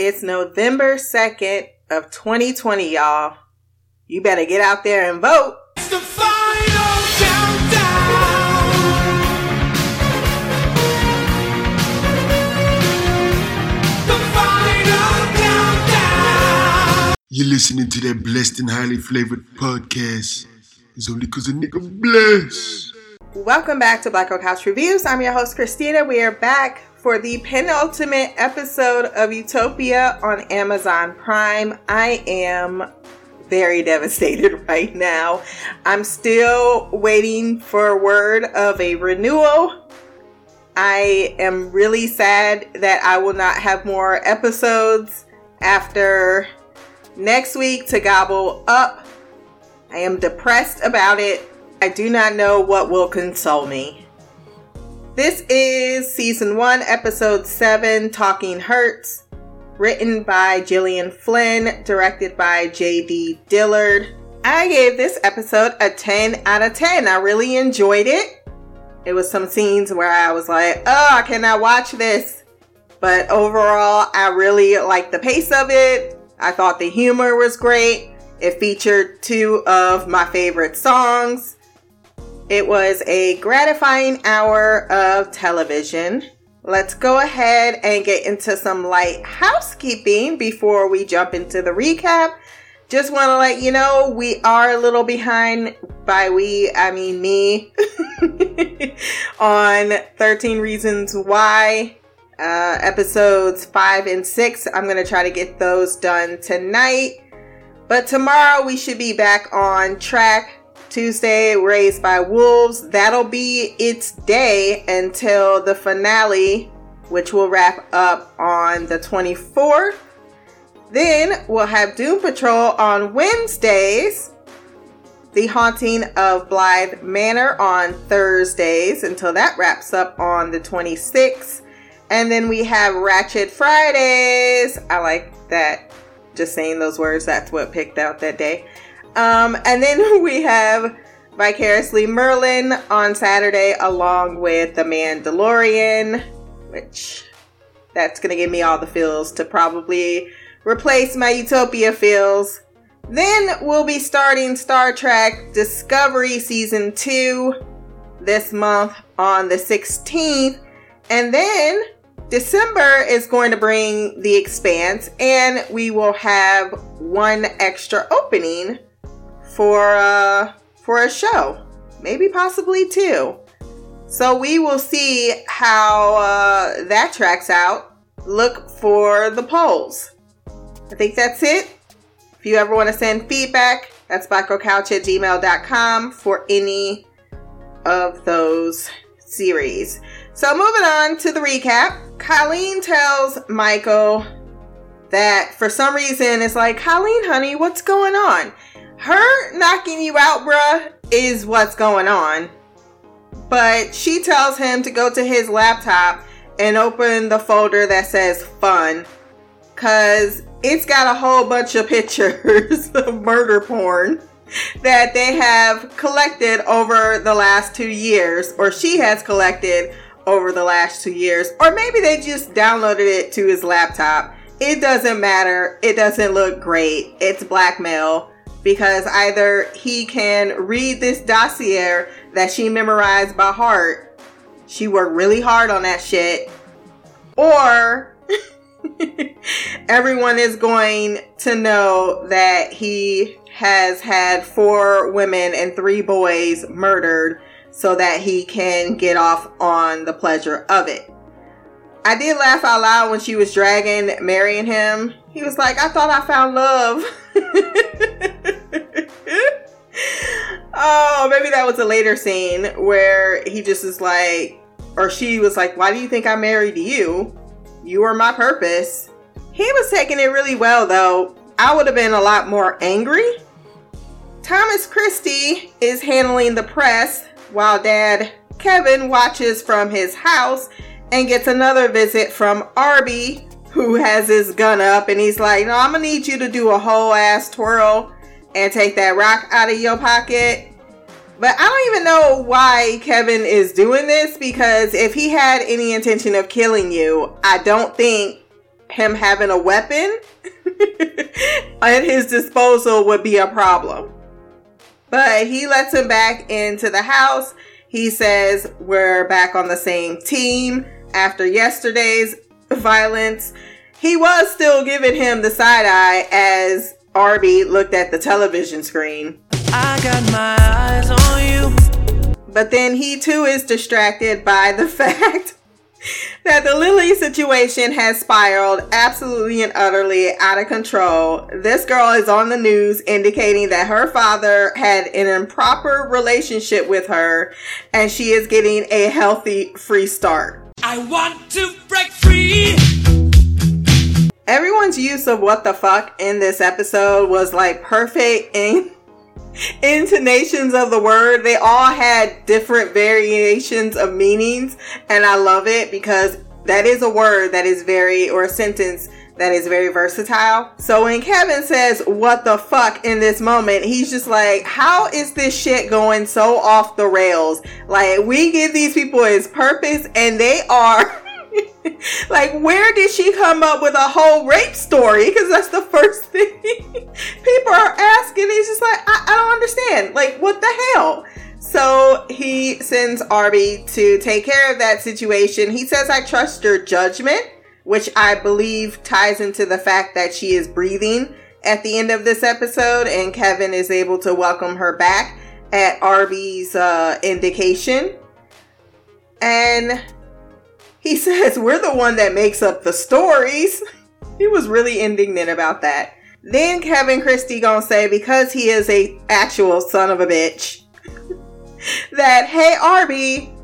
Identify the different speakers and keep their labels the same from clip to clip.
Speaker 1: It's November 2nd of 2020, y'all. You better get out there and vote. It's the final countdown.
Speaker 2: The final countdown. You're listening to that blessed and highly flavored podcast. It's only cause a nigga blessed.
Speaker 1: Welcome back to Black Girl Couch Reviews. I'm your host, Christina. We are back for the penultimate episode of Utopia on Amazon Prime. I am very devastated right now. I'm still waiting for word of a renewal. I am really sad that I will not have more episodes after next week to gobble up. I am depressed about it. I do not know what will console me. This is season one, episode seven, Talking Hurts, written by Gillian Flynn, directed by J.D. Dillard. I gave this episode a 10 out of 10. I really enjoyed it. It was some scenes where I was like, oh, I cannot watch this. But overall, I really liked the pace of it. I thought the humor was great. It featured two of my favorite songs. It was a gratifying hour of television. Let's go ahead and get into some light housekeeping before we jump into the recap. Just want to let you know we are a little behind. By we, I mean me. on 13 Reasons Why. Uh, episodes 5 and 6. I'm going to try to get those done tonight. But tomorrow we should be back on track Tuesday, Raised by Wolves. That'll be its day until the finale, which will wrap up on the 24th. Then we'll have Doom Patrol on Wednesdays. The Haunting of Bly Manor on Thursdays until that wraps up on the 26th. And then we have Ratchet Fridays. I like that. Just saying those words, that's what picked out that day. Um, and then we have Vicariously Merlin on Saturday, along with The Mandalorian, which that's gonna give me all the feels to probably replace my Utopia feels. Then we'll be starting Star Trek Discovery Season 2 this month on the 16th. And then December is going to bring The Expanse, and we will have one extra opening for uh, for a show, maybe possibly two. So we will see how uh, that tracks out. Look for the polls. I think that's it. If you ever want to send feedback, that's blackgirlcouch at gmail.com for any of those series. So moving on to the recap, Colleen tells Michael that for some reason it's like, Colleen, honey, what's going on? Her knocking you out, bruh, is what's going on. But she tells him to go to his laptop and open the folder that says fun. Cause it's got a whole bunch of pictures of murder porn that they have collected over the last two years, or she has collected over the last two years, or maybe they just downloaded it to his laptop. It doesn't matter. It doesn't look great. It's blackmail because either he can read this dossier that she memorized by heart, she worked really hard on that shit, or everyone is going to know that he has had four women and three boys murdered so that he can get off on the pleasure of it. I did laugh out loud when she was dragging marrying him. He was like, I thought I found love. oh, maybe that was a later scene where he just is like, or she was like, Why do you think I married you? You are my purpose. He was taking it really well, though. I would have been a lot more angry. Thomas Christie is handling the press while dad Kevin watches from his house and gets another visit from Arby, who has his gun up, and he's like, No, I'm gonna need you to do a whole ass twirl and take that rock out of your pocket. But I don't even know why Kevin is doing this because if he had any intention of killing you, I don't think him having a weapon at his disposal would be a problem. But he lets him back into the house. He says, We're back on the same team after yesterday's violence. He was still giving him the side eye as Arby looked at the television screen. I got my eyes on you. But then he too is distracted by the fact that the Lily situation has spiraled absolutely and utterly out of control. This girl is on the news indicating that her father had an improper relationship with her and she is getting a healthy free start. I want to break free. Everyone's use of what the fuck in this episode was like perfect in intonations of the word. They all had different variations of meanings, and I love it because that is a word that is very, or a sentence that is very versatile. So when Kevin says, What the fuck in this moment, he's just like, How is this shit going so off the rails? Like, we give these people his purpose, and they are. like, where did she come up with a whole rape story? Because that's the first thing people are asking. He's just like, I, I don't understand. Like, what the hell? So he sends Arby to take care of that situation. He says, I trust your judgment, which I believe ties into the fact that she is breathing at the end of this episode, and Kevin is able to welcome her back at Arby's uh, indication. And he says, We're the one that makes up the stories. he was really indignant about that. Then Kevin Christie gonna say, because he is a actual son of a bitch, that, hey, Arby,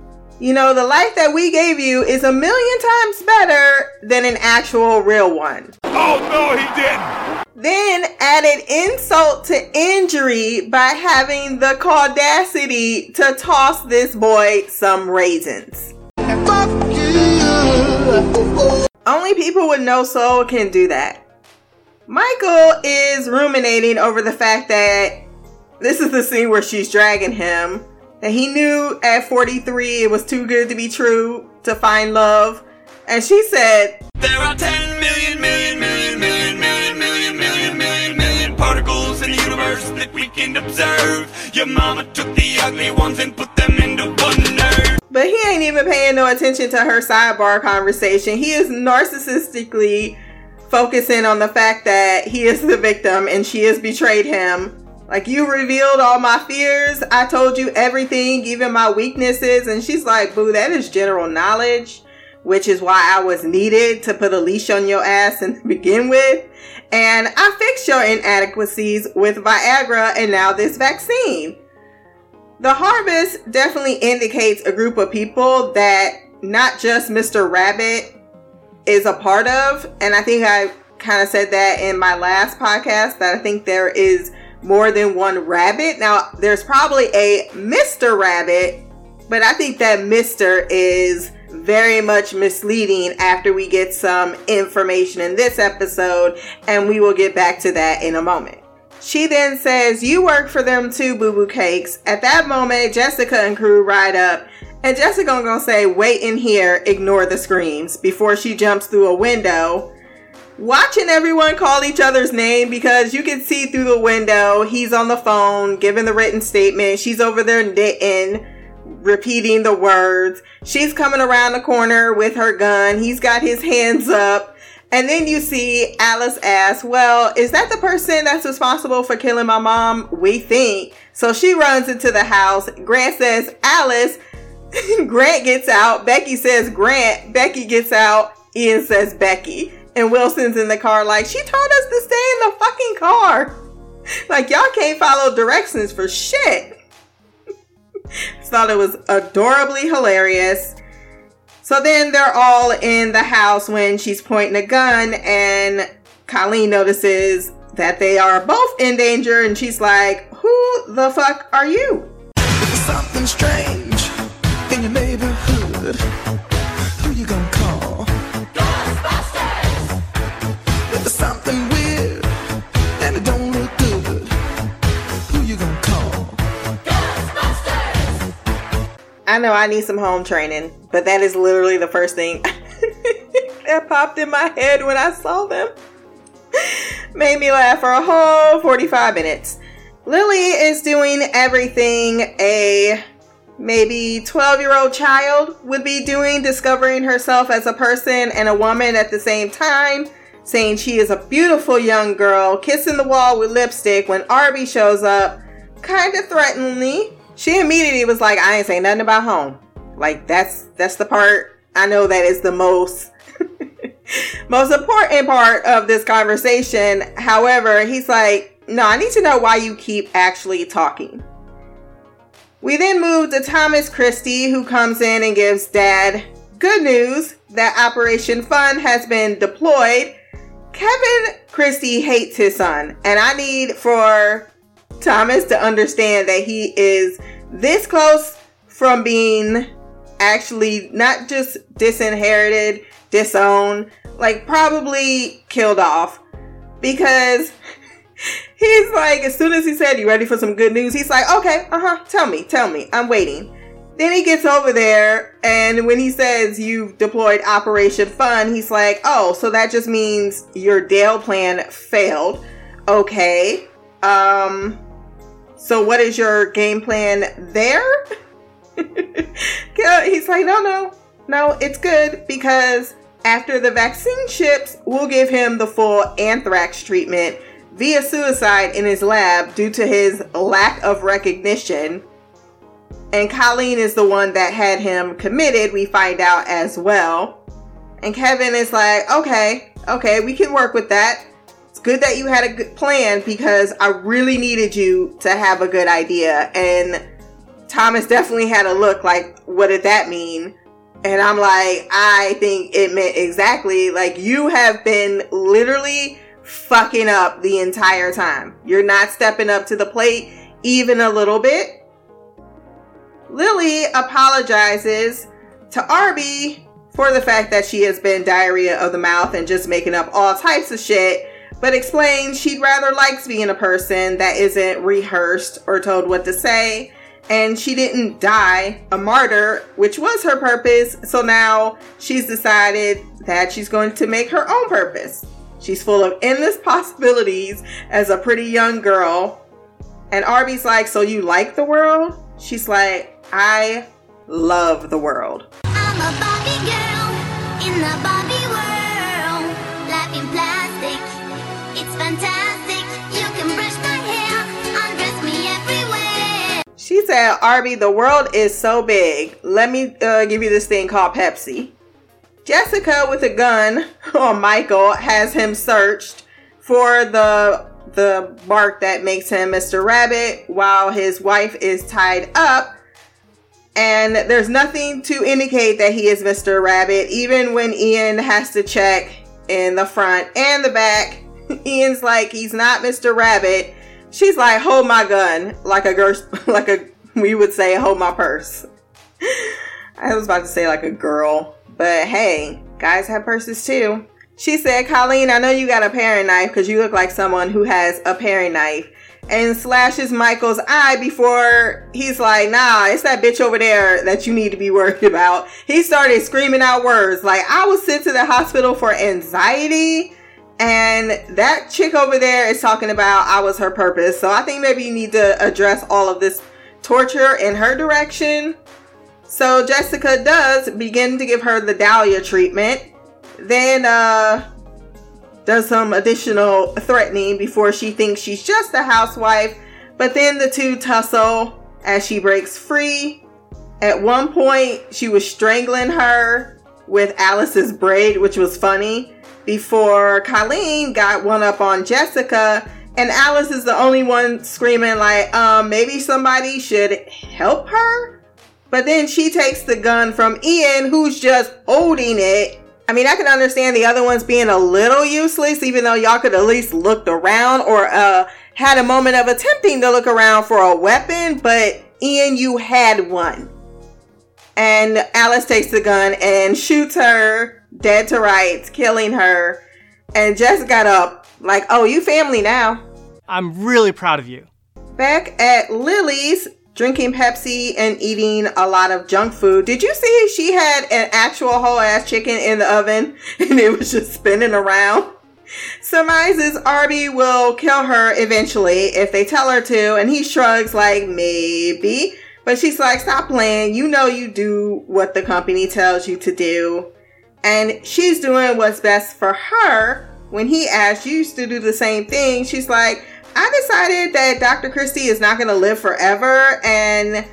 Speaker 1: you know, the life that we gave you is a million times better than an actual real one.
Speaker 2: Oh, no, he didn't.
Speaker 1: Then added insult to injury by having the audacity to toss this boy some raisins. Only people with no soul can do that. Michael is ruminating over the fact that this is the scene where she's dragging him that he knew at 43 it was too good to be true to find love. And she said, There are 10 million, million, million, million, million, million, million, million, million particles in the universe that we can observe. Your mama took the ugly ones and put them into one nerve. But he ain't even paying no attention to her sidebar conversation. He is narcissistically focusing on the fact that he is the victim and she has betrayed him like, you revealed all my fears. I told you everything, even my weaknesses. And she's like, Boo, that is general knowledge, which is why I was needed to put a leash on your ass and begin with. And I fixed your inadequacies with Viagra and now this vaccine. The harvest definitely indicates a group of people that not just Mr. Rabbit is a part of. And I think I kind of said that in my last podcast that I think there is more than one rabbit. Now, there's probably a Mr. Rabbit, but I think that Mr. is very much misleading after we get some information in this episode, and we will get back to that in a moment. She then says, You work for them too, Boo Boo Cakes. At that moment, Jessica and crew ride up, and Jessica gonna say, Wait in here, ignore the screams, before she jumps through a window watching everyone call each other's name because you can see through the window he's on the phone giving the written statement. She's over there knitting repeating the words. She's coming around the corner with her gun. He's got his hands up. And then you see alice ask well is that the person that's responsible for killing my mom? We think. So she runs into the house. Grant says alice grant gets out. Becky says grant becky gets out. Ian says becky and Wilson's in the car, like, she told us to stay in the fucking car. Like, y'all can't follow directions for shit. Thought it was adorably hilarious. So then they're all in the house when she's pointing a gun, and Colleen notices that they are both in danger, and she's like, Who the fuck are you? Something strange I know I need some home training, but that is literally the first thing that popped in my head when I saw them. Made me laugh for a whole 45 minutes. Lily is doing everything a maybe 12 year old child would be doing, discovering herself as a person and a woman at the same time, saying she is a beautiful young girl, kissing the wall with lipstick when Arby shows up, kind of threateningly. She immediately was like, I ain't saying nothing about home. Like that's that's the part I know that is the most most important part of this conversation. However, he's like, no, I need to know why you keep actually talking. We then move to Thomas Christie, who comes in and gives Dad good news that Operation Fun has been deployed. Kevin Christie hates his son, and I need for Thomas to understand that he is this close from being actually not just disinherited, disowned, like probably killed off because he's like, as soon as he said, You ready for some good news? He's like, Okay, uh huh, tell me, tell me, I'm waiting. Then he gets over there, and when he says you've deployed Operation Fun, he's like, Oh, so that just means your Dale plan failed. Okay. Um, so what is your game plan there? he's like, No, no, no, it's good because after the vaccine ships, we'll give him the full anthrax treatment via suicide in his lab due to his lack of recognition. And Colleen is the one that had him committed, we find out as well. And Kevin is like, okay, okay, we can work with that. Good that you had a good plan because I really needed you to have a good idea. And Thomas definitely had a look like, what did that mean? And I'm like, I think it meant exactly like you have been literally fucking up the entire time. You're not stepping up to the plate even a little bit. Lily apologizes to Arby for the fact that she has been diarrhea of the mouth and just making up all types of shit, but explains she'd rather likes being a person that isn't rehearsed or told what to say. And she didn't die a martyr, which was her purpose. So now she's decided that she's going to make her own purpose. She's full of endless possibilities as a pretty young girl. And Arby's like, So you like the world? She's like, I love the world. She said, Arby, the world is so big. Let me uh, give you this thing called Pepsi. Jessica with a gun on Michael has him searched for the the bark that makes him Mr. Rabbit while his wife is tied up. And there's nothing to indicate that he is Mr. Rabbit, even when Ian has to check in the front and the back. Ian's like, he's not Mr. Rabbit. She's like, hold my gun, like a girl, like a we would say, hold my purse. I was about to say like a girl, but hey, guys have purses too. She said, Colleen, I know you got a paring knife because you look like someone who has a paring knife. And slashes Michael's eye before he's like, nah, it's that bitch over there that you need to be worried about. He started screaming out words like, I was sent to the hospital for anxiety. And that chick over there is talking about I was her purpose. So I think maybe you need to address all of this torture in her direction so Jessica does begin to give her the Dahlia treatment, then uh, does some additional threatening before she thinks she's just a housewife. But then the two tussle as she breaks free. At one point, she was strangling her with Alice's braid, which was funny, before Colleen got one up on Jessica. And Alice is the only one screaming, like, um, maybe somebody should help her. But then she takes the gun from Ian, who's just holding it. I mean, I can understand the other ones being a little useless, even though y'all could at least looked around or uh, had a moment of attempting to look around for a weapon. But Ian, you had one. And Alice takes the gun and shoots her dead to rights, killing her. And Jess got up, like, oh, you family now.
Speaker 3: I'm really proud of you.
Speaker 1: Back at Lily's, drinking Pepsi and eating a lot of junk food. Did you see she had an actual whole ass chicken in the oven and it was just spinning around? Surmises Arby will kill her eventually if they tell her to, and he shrugs like maybe. But she's like, stop playing. You know you do what the company tells you to do. And she's doing what's best for her. When he asks you to do the same thing, she's like, I decided that Dr. Christie is not going to live forever, and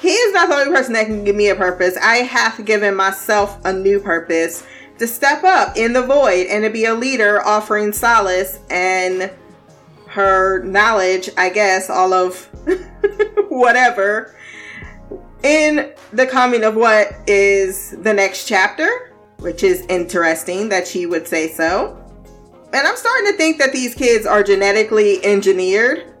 Speaker 1: he is not the only person that can give me a purpose. I have given myself a new purpose to step up in the void and to be a leader offering solace and her knowledge, I guess, all of whatever in the coming of what is the next chapter, which is interesting that she would say so. And I'm starting to think that these kids are genetically engineered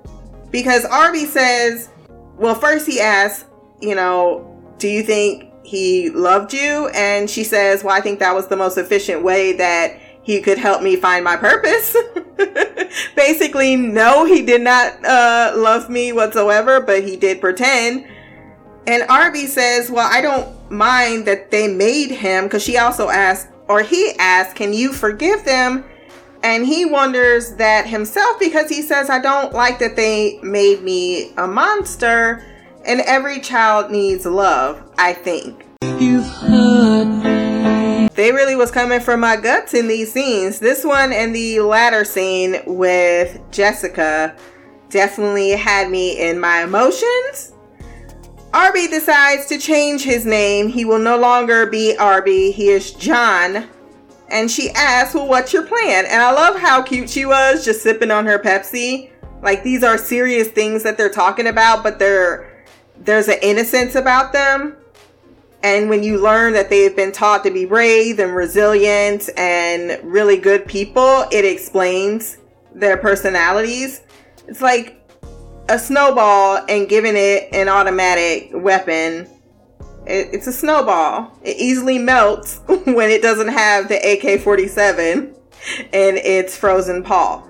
Speaker 1: because Arby says, well, first he asks, you know, do you think he loved you? And she says, well, I think that was the most efficient way that he could help me find my purpose. Basically, no, he did not uh, love me whatsoever, but he did pretend. And Arby says, well, I don't mind that they made him because she also asked, or he asked, can you forgive them? And he wonders that himself because he says, I don't like that they made me a monster. And every child needs love, I think. You've hurt me. They really was coming from my guts in these scenes. This one and the latter scene with Jessica definitely had me in my emotions. Arby decides to change his name. He will no longer be Arby. He is John and she asks, Well, what's your plan? And I love how cute she was just sipping on her Pepsi. Like these are serious things that they're talking about, but they're there's an innocence about them. And when you learn that they've been taught to be brave and resilient and really good people, it explains their personalities. It's like a snowball and giving it an automatic weapon it, it's a snowball. It easily melts when it doesn't have the AK 47 and its frozen paw.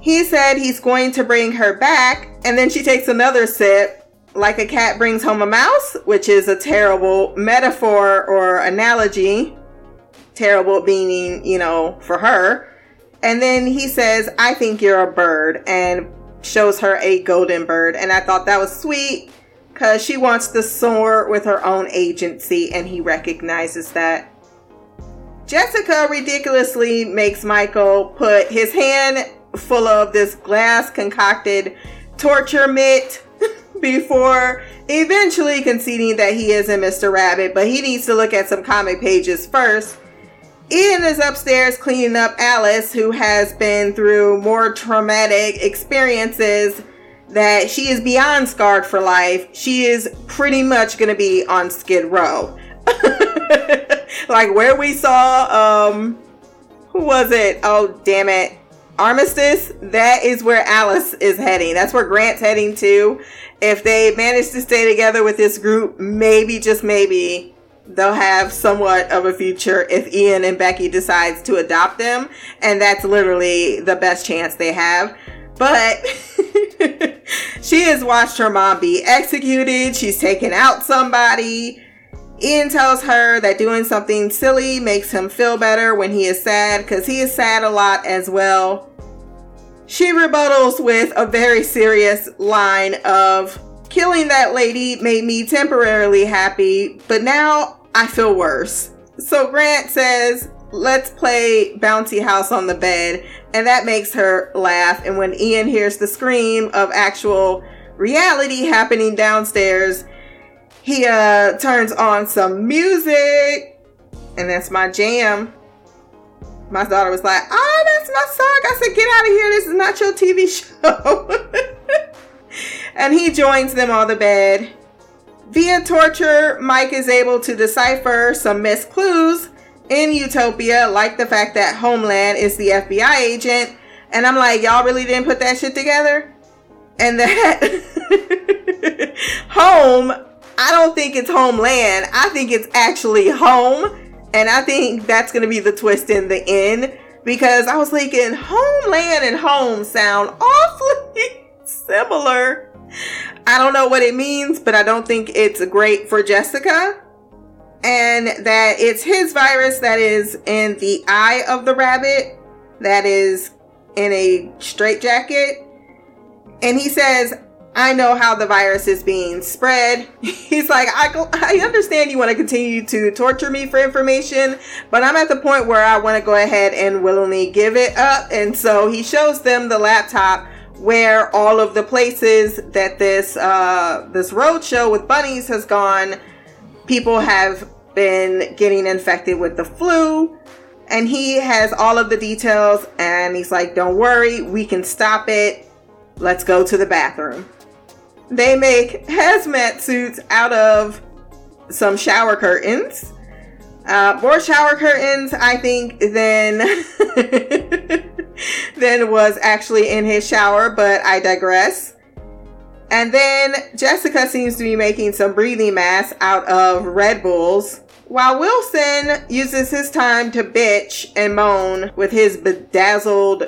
Speaker 1: He said he's going to bring her back, and then she takes another sip, like a cat brings home a mouse, which is a terrible metaphor or analogy. Terrible meaning, you know, for her. And then he says, I think you're a bird, and shows her a golden bird. And I thought that was sweet because she wants to soar with her own agency, and he recognizes that. Jessica ridiculously makes Michael put his hand full of this glass concocted torture mitt before eventually conceding that he isn't Mr. Rabbit, but he needs to look at some comic pages first. Ian is upstairs cleaning up Alice, who has been through more traumatic experiences that she is beyond scarred for life. She is pretty much going to be on Skid Row. like where we saw, um, who was it? Oh, damn it. Armistice. That is where Alice is heading. That's where Grant's heading to. If they manage to stay together with this group, maybe, just maybe, they'll have somewhat of a future if Ian and Becky decides to adopt them. And that's literally the best chance they have. But she has watched her mom be executed. She's taken out somebody. Ian tells her that doing something silly makes him feel better when he is sad because he is sad a lot as well. She rebuttals with a very serious line of killing that lady made me temporarily happy, but now I feel worse. So Grant says, let's play bouncy house on the bed and that makes her laugh. And when ian hears the scream of actual reality happening downstairs he uh turns on some music. And that's my jam. My daughter was like oh that's my song. I said get out of here. This is not your tv show. And he joins them on the bed via torture mike is able to decipher some missed clues in Utopia, like the fact that Homeland is the FBI agent. And I'm like, y'all really didn't put that shit together? And that home, I don't think it's Homeland. I think it's actually home. And I think that's going to be the twist in the end. Because I was thinking, Homeland and home sound awfully similar. I don't know what it means, but I don't think it's great for Jessica. And that it's his virus that is in the eye of the rabbit, that is in a straitjacket. And he says, I know how the virus is being spread. He's like, I, I understand you want to continue to torture me for information, but I'm at the point where I want to go ahead and willingly give it up. And so he shows them the laptop where all of the places that this uh, this road show with bunnies has gone. People have been getting infected with the flu, and he has all of the details. And he's like, "Don't worry, we can stop it. Let's go to the bathroom." They make hazmat suits out of some shower curtains. Uh, more shower curtains, I think, than than was actually in his shower, but I digress. And then Jessica seems to be making some breathing masks out of Red Bulls, while Wilson uses his time to bitch and moan with his bedazzled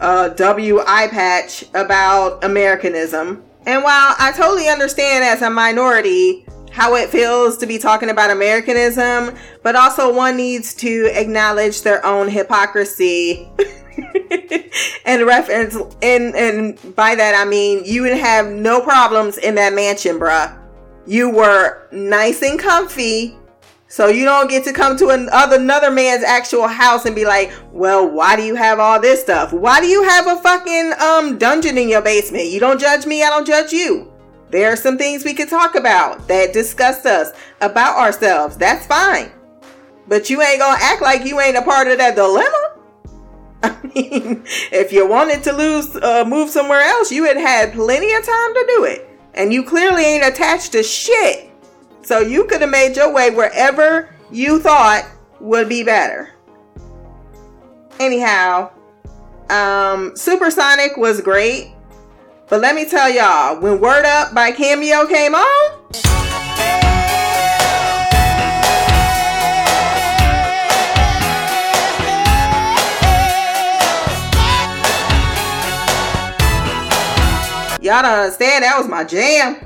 Speaker 1: uh, W eye patch about Americanism. And while I totally understand as a minority how it feels to be talking about Americanism, but also one needs to acknowledge their own hypocrisy. and reference and and by that I mean you would have no problems in that mansion, bruh. You were nice and comfy so you don't get to come to another another man's actual house and be like, "Well, why do you have all this stuff? Why do you have a fucking um dungeon in your basement? You don't judge me, I don't judge you." There are some things we could talk about that disgust us about ourselves. That's fine. But you ain't gonna act like you ain't a part of that dilemma. I mean, if you wanted to lose, uh, move somewhere else, you had had plenty of time to do it. And you clearly ain't attached to shit so you could have made your way wherever you thought would be better. Anyhow, um, Supersonic was great. But let me tell y'all, when Word Up by Cameo came on, y'all don't understand, that was my jam.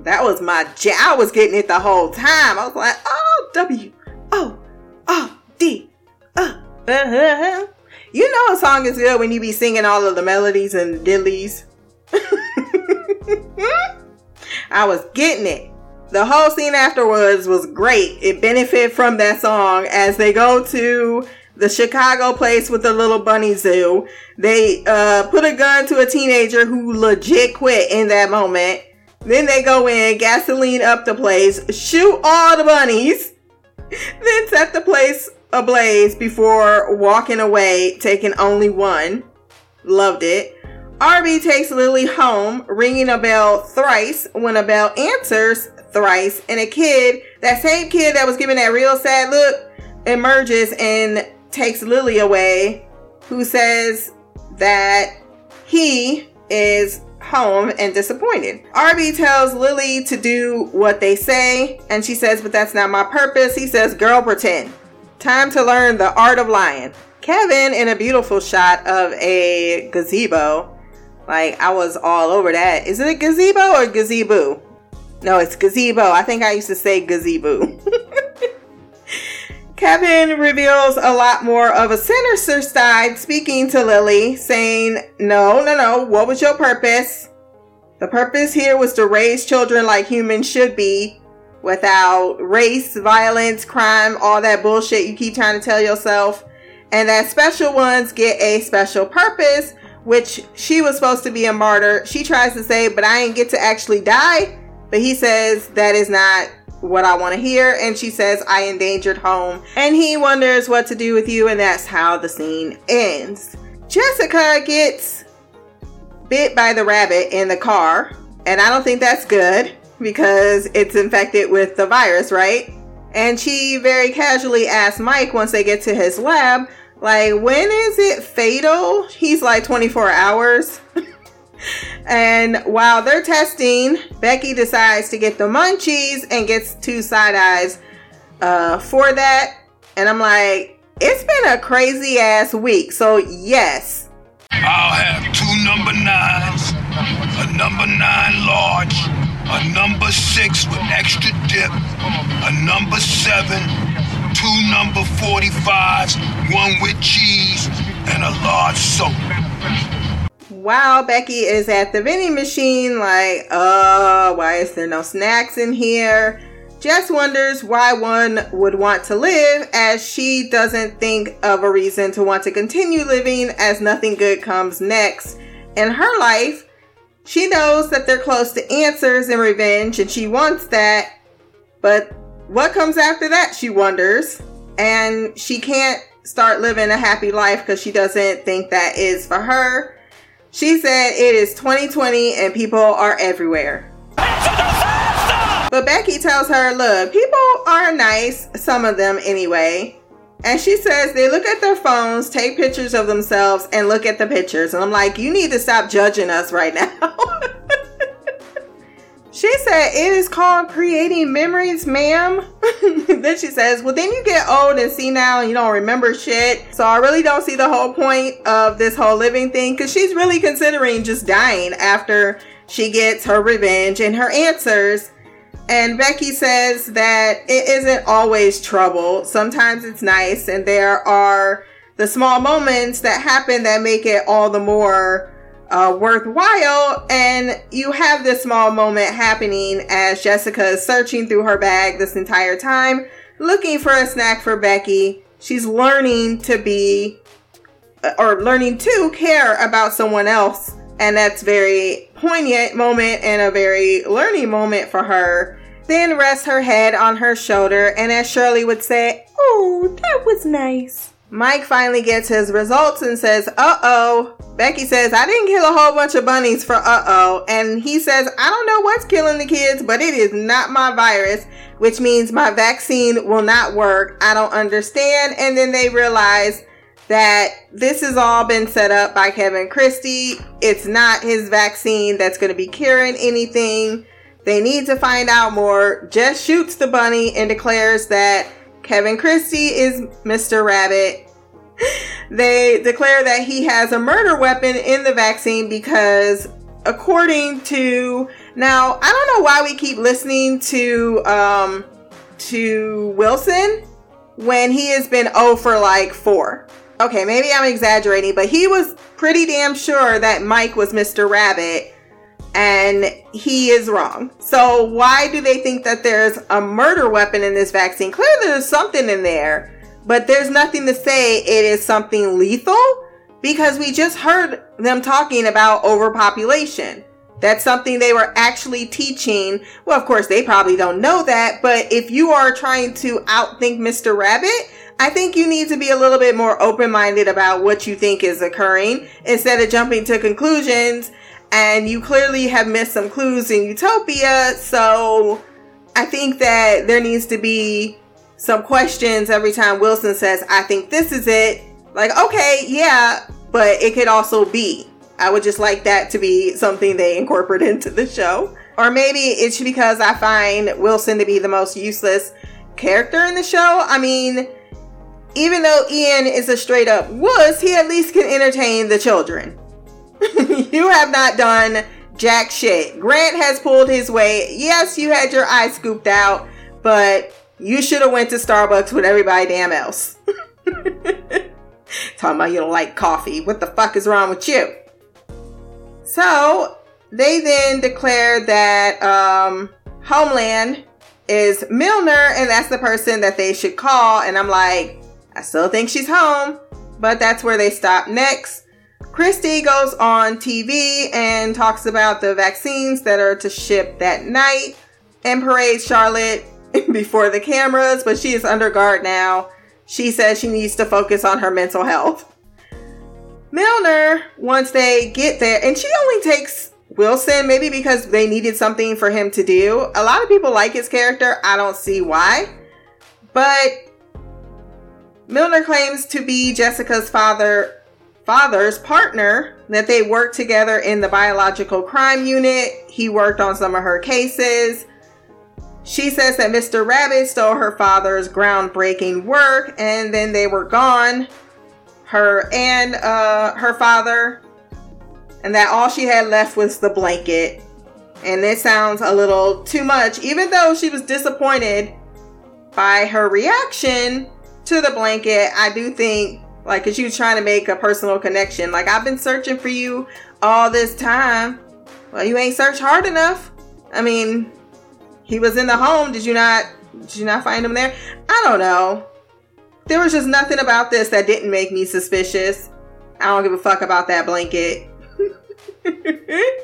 Speaker 1: That was my jam. I was getting it the whole time. I was like, oh, W, O, O, D, uh, uh, You know a song is good when you be singing all of the melodies and dillies. I was getting it. The whole scene afterwards was great. It benefited from that song as they go to the Chicago place with the little bunny zoo. They uh, put a gun to a teenager who legit quit in that moment then they go in, gasoline up the place, shoot all the bunnies, then set the place ablaze before walking away, taking only one. Loved it. Arby takes Lily home, ringing a bell thrice when a bell answers thrice, and a kid, that same kid that was giving that real sad look, emerges and takes Lily away, who says that he is home and disappointed. Arby tells Lily to do what they say, and she says, But that's not my purpose. He says, Girl, pretend. Time to learn the art of lying. Kevin, in a beautiful shot of a gazebo, like I was all over that. Is it a gazebo or gazebo? No, it's gazebo. I think I used to say gazebo. Kevin reveals a lot more of a sinister side, speaking to Lily, saying, No, no, no, what was your purpose? The purpose here was to raise children like humans should be, without race, violence, crime, all that bullshit you keep trying to tell yourself. And that special ones get a special purpose, which she was supposed to be a martyr. She tries to say, But I didn't get to actually die. But he says that is not what I want to hear. And she says, I endangered home. And he wonders what to do with you. And that's how the scene ends. Jessica gets bit by the rabbit in the car. And I don't think that's good because it's infected with the virus, right? And she very casually asks Mike once they get to his lab, like, when is it fatal? He's like 24 hours. And while they're testing, Becky decides to get the munchies and gets two side eyes uh, for that. And I'm like, it's been a crazy ass week. So, yes.
Speaker 3: I'll have two number nines, a number nine large,
Speaker 2: a number six with extra dip, a number seven, two number 45s, one with cheese, and a large soap.
Speaker 1: While Becky is at the vending machine, like, uh, why is there no snacks in here? Jess wonders why one would want to live as she doesn't think of a reason to want to continue living as nothing good comes next in her life. She knows that they're close to answers and revenge and she wants that. But what comes after that, she wonders. And she can't start living a happy life because she doesn't think that is for her. She said it is 2020 and people are everywhere. But Becky tells her, look, people are nice, some of them anyway. And she says they look at their phones, take pictures of themselves, and look at the pictures. And I'm like, you need to stop judging us right now. she said it is called creating memories, ma'am. then she says, well, then you get old and see now and you don't remember shit. So I really don't see the whole point of this whole living thing because she's really considering just dying after she gets her revenge and her answers and Becky says that it isn't always trouble. Sometimes it's nice, and there are the small moments that happen that make it all the more uh, worthwhile. And you have this small moment happening as Jessica is searching through her bag this entire time, looking for a snack for Becky. She's learning to be, or learning to care about someone else. And that's very poignant moment and a very learning moment for her then rests her head on her shoulder, and as Shirley would say, Oh, that was nice. Mike finally gets his results and says, Uh oh. Becky says, I didn't kill a whole bunch of bunnies for uh oh. And he says, I don't know what's killing the kids, but it is not my virus, which means my vaccine will not work. I don't understand. And then they realize that this has all been set up by Kevin Christie. It's not his vaccine that's going to be curing anything. They need to find out more. Jess shoots the bunny and declares that Kevin Christie is Mr. Rabbit. they declare that he has a murder weapon in the vaccine because, according to now, I don't know why we keep listening to um, to Wilson when he has been O for like four. Okay, maybe I'm exaggerating, but he was pretty damn sure that Mike was Mr. Rabbit and he is wrong. So why do they think that there's a murder weapon in this vaccine? Clearly there's something in there, but there's nothing to say it is something lethal because we just heard them talking about overpopulation. That's something they were actually teaching. Well, of course, they probably don't know that, but if you are trying to outthink Mr. Rabbit, I think you need to be a little bit more open minded about what you think is occurring instead of jumping to conclusions and you clearly have missed some clues in Utopia. So I think that there needs to be some questions every time Wilson says, I think this is it. Like, okay, yeah, but it could also be. I would just like that to be something they incorporate into the show. Or maybe it's because I find Wilson to be the most useless character in the show. I mean, even though Ian is a straight up wuss, he at least can entertain the children. you have not done jack shit. Grant has pulled his weight. Yes, you had your eye scooped out, but you should have went to Starbucks with everybody damn else. Talking about you don't like coffee. What the fuck is wrong with you? So they then declare that um, Homeland is Milner, and that's the person that they should call. And I'm like, I still think she's home, but that's where they stop next. Christie goes on TV and talks about the vaccines that are to ship that night and parades Charlotte before the cameras, but she is under guard now. She says she needs to focus on her mental health. Milner, once they get there, and she only takes Wilson, maybe because they needed something for him to do. A lot of people like his character. I don't see why. But Milner claims to be Jessica's father father's partner that they worked together in the biological crime unit. He worked on some of her cases. She says that Mr. Rabbit stole her father's groundbreaking work and then they were gone, her and uh, her father, and that all she had left was the blanket. And this sounds a little too much, even though she was disappointed by her reaction to the blanket. I do think, like, she was trying to make a personal connection. Like, I've been searching for you all this time. Well, you ain't searched hard enough. I mean, he was in the home. Did you not? Did you not find him there? I don't know. There was just nothing about this that didn't make me suspicious. I don't give a fuck about that blanket.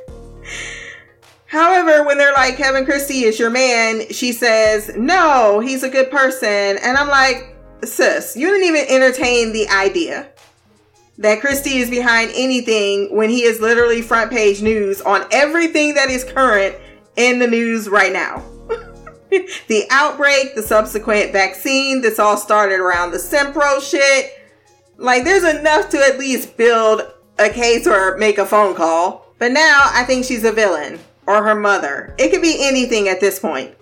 Speaker 1: However, when they're like, Kevin Christie is your man, she says, No, he's a good person. And I'm like, Sis, you didn't even entertain the idea that Christie is behind anything when he is literally front page news on everything that is current in the news right now. the outbreak, the subsequent vaccine, this all started around the Simpro shit. Like, there's enough to at least build a case or make a phone call. But now I think she's a villain or her mother. It could be anything at this point.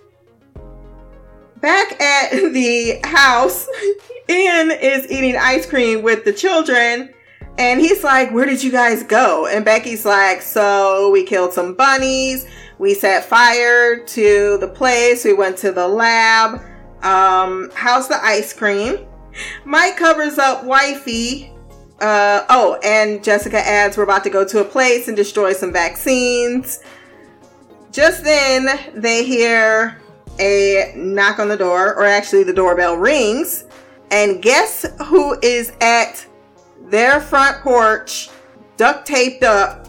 Speaker 1: Back at the house, Ian is eating ice cream with the children. And he's like, Where did you guys go? And Becky's like, So we killed some bunnies. We set fire to the place. We went to the lab. Um, how's the ice cream? Mike covers up wifey. Uh, oh, and Jessica adds, We're about to go to a place and destroy some vaccines. Just then, they hear a knock on the door, or actually, the doorbell rings. And guess who is at their front porch, duct taped up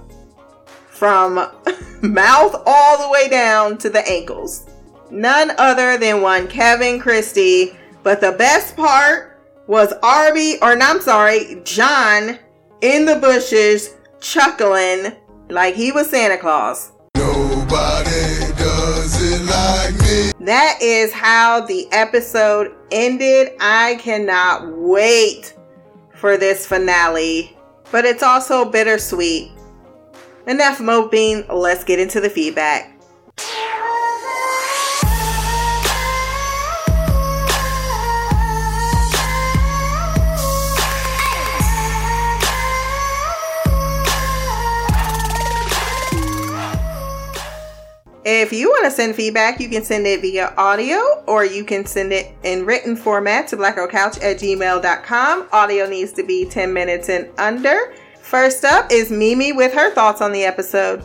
Speaker 1: from mouth all the way down to the ankles? None other than one Kevin Christie. But the best part was Arby, or no, I'm sorry, John in the bushes chuckling like he was Santa Claus. Nobody like. That is how the episode ended. I cannot wait for this finale, but it's also bittersweet. Enough moping, let's get into the feedback. If you want to send feedback, you can send it via audio or you can send it in written format to blackgirlcouch at gmail.com. Audio needs to be 10 minutes and under. First up is Mimi with her thoughts on the episode.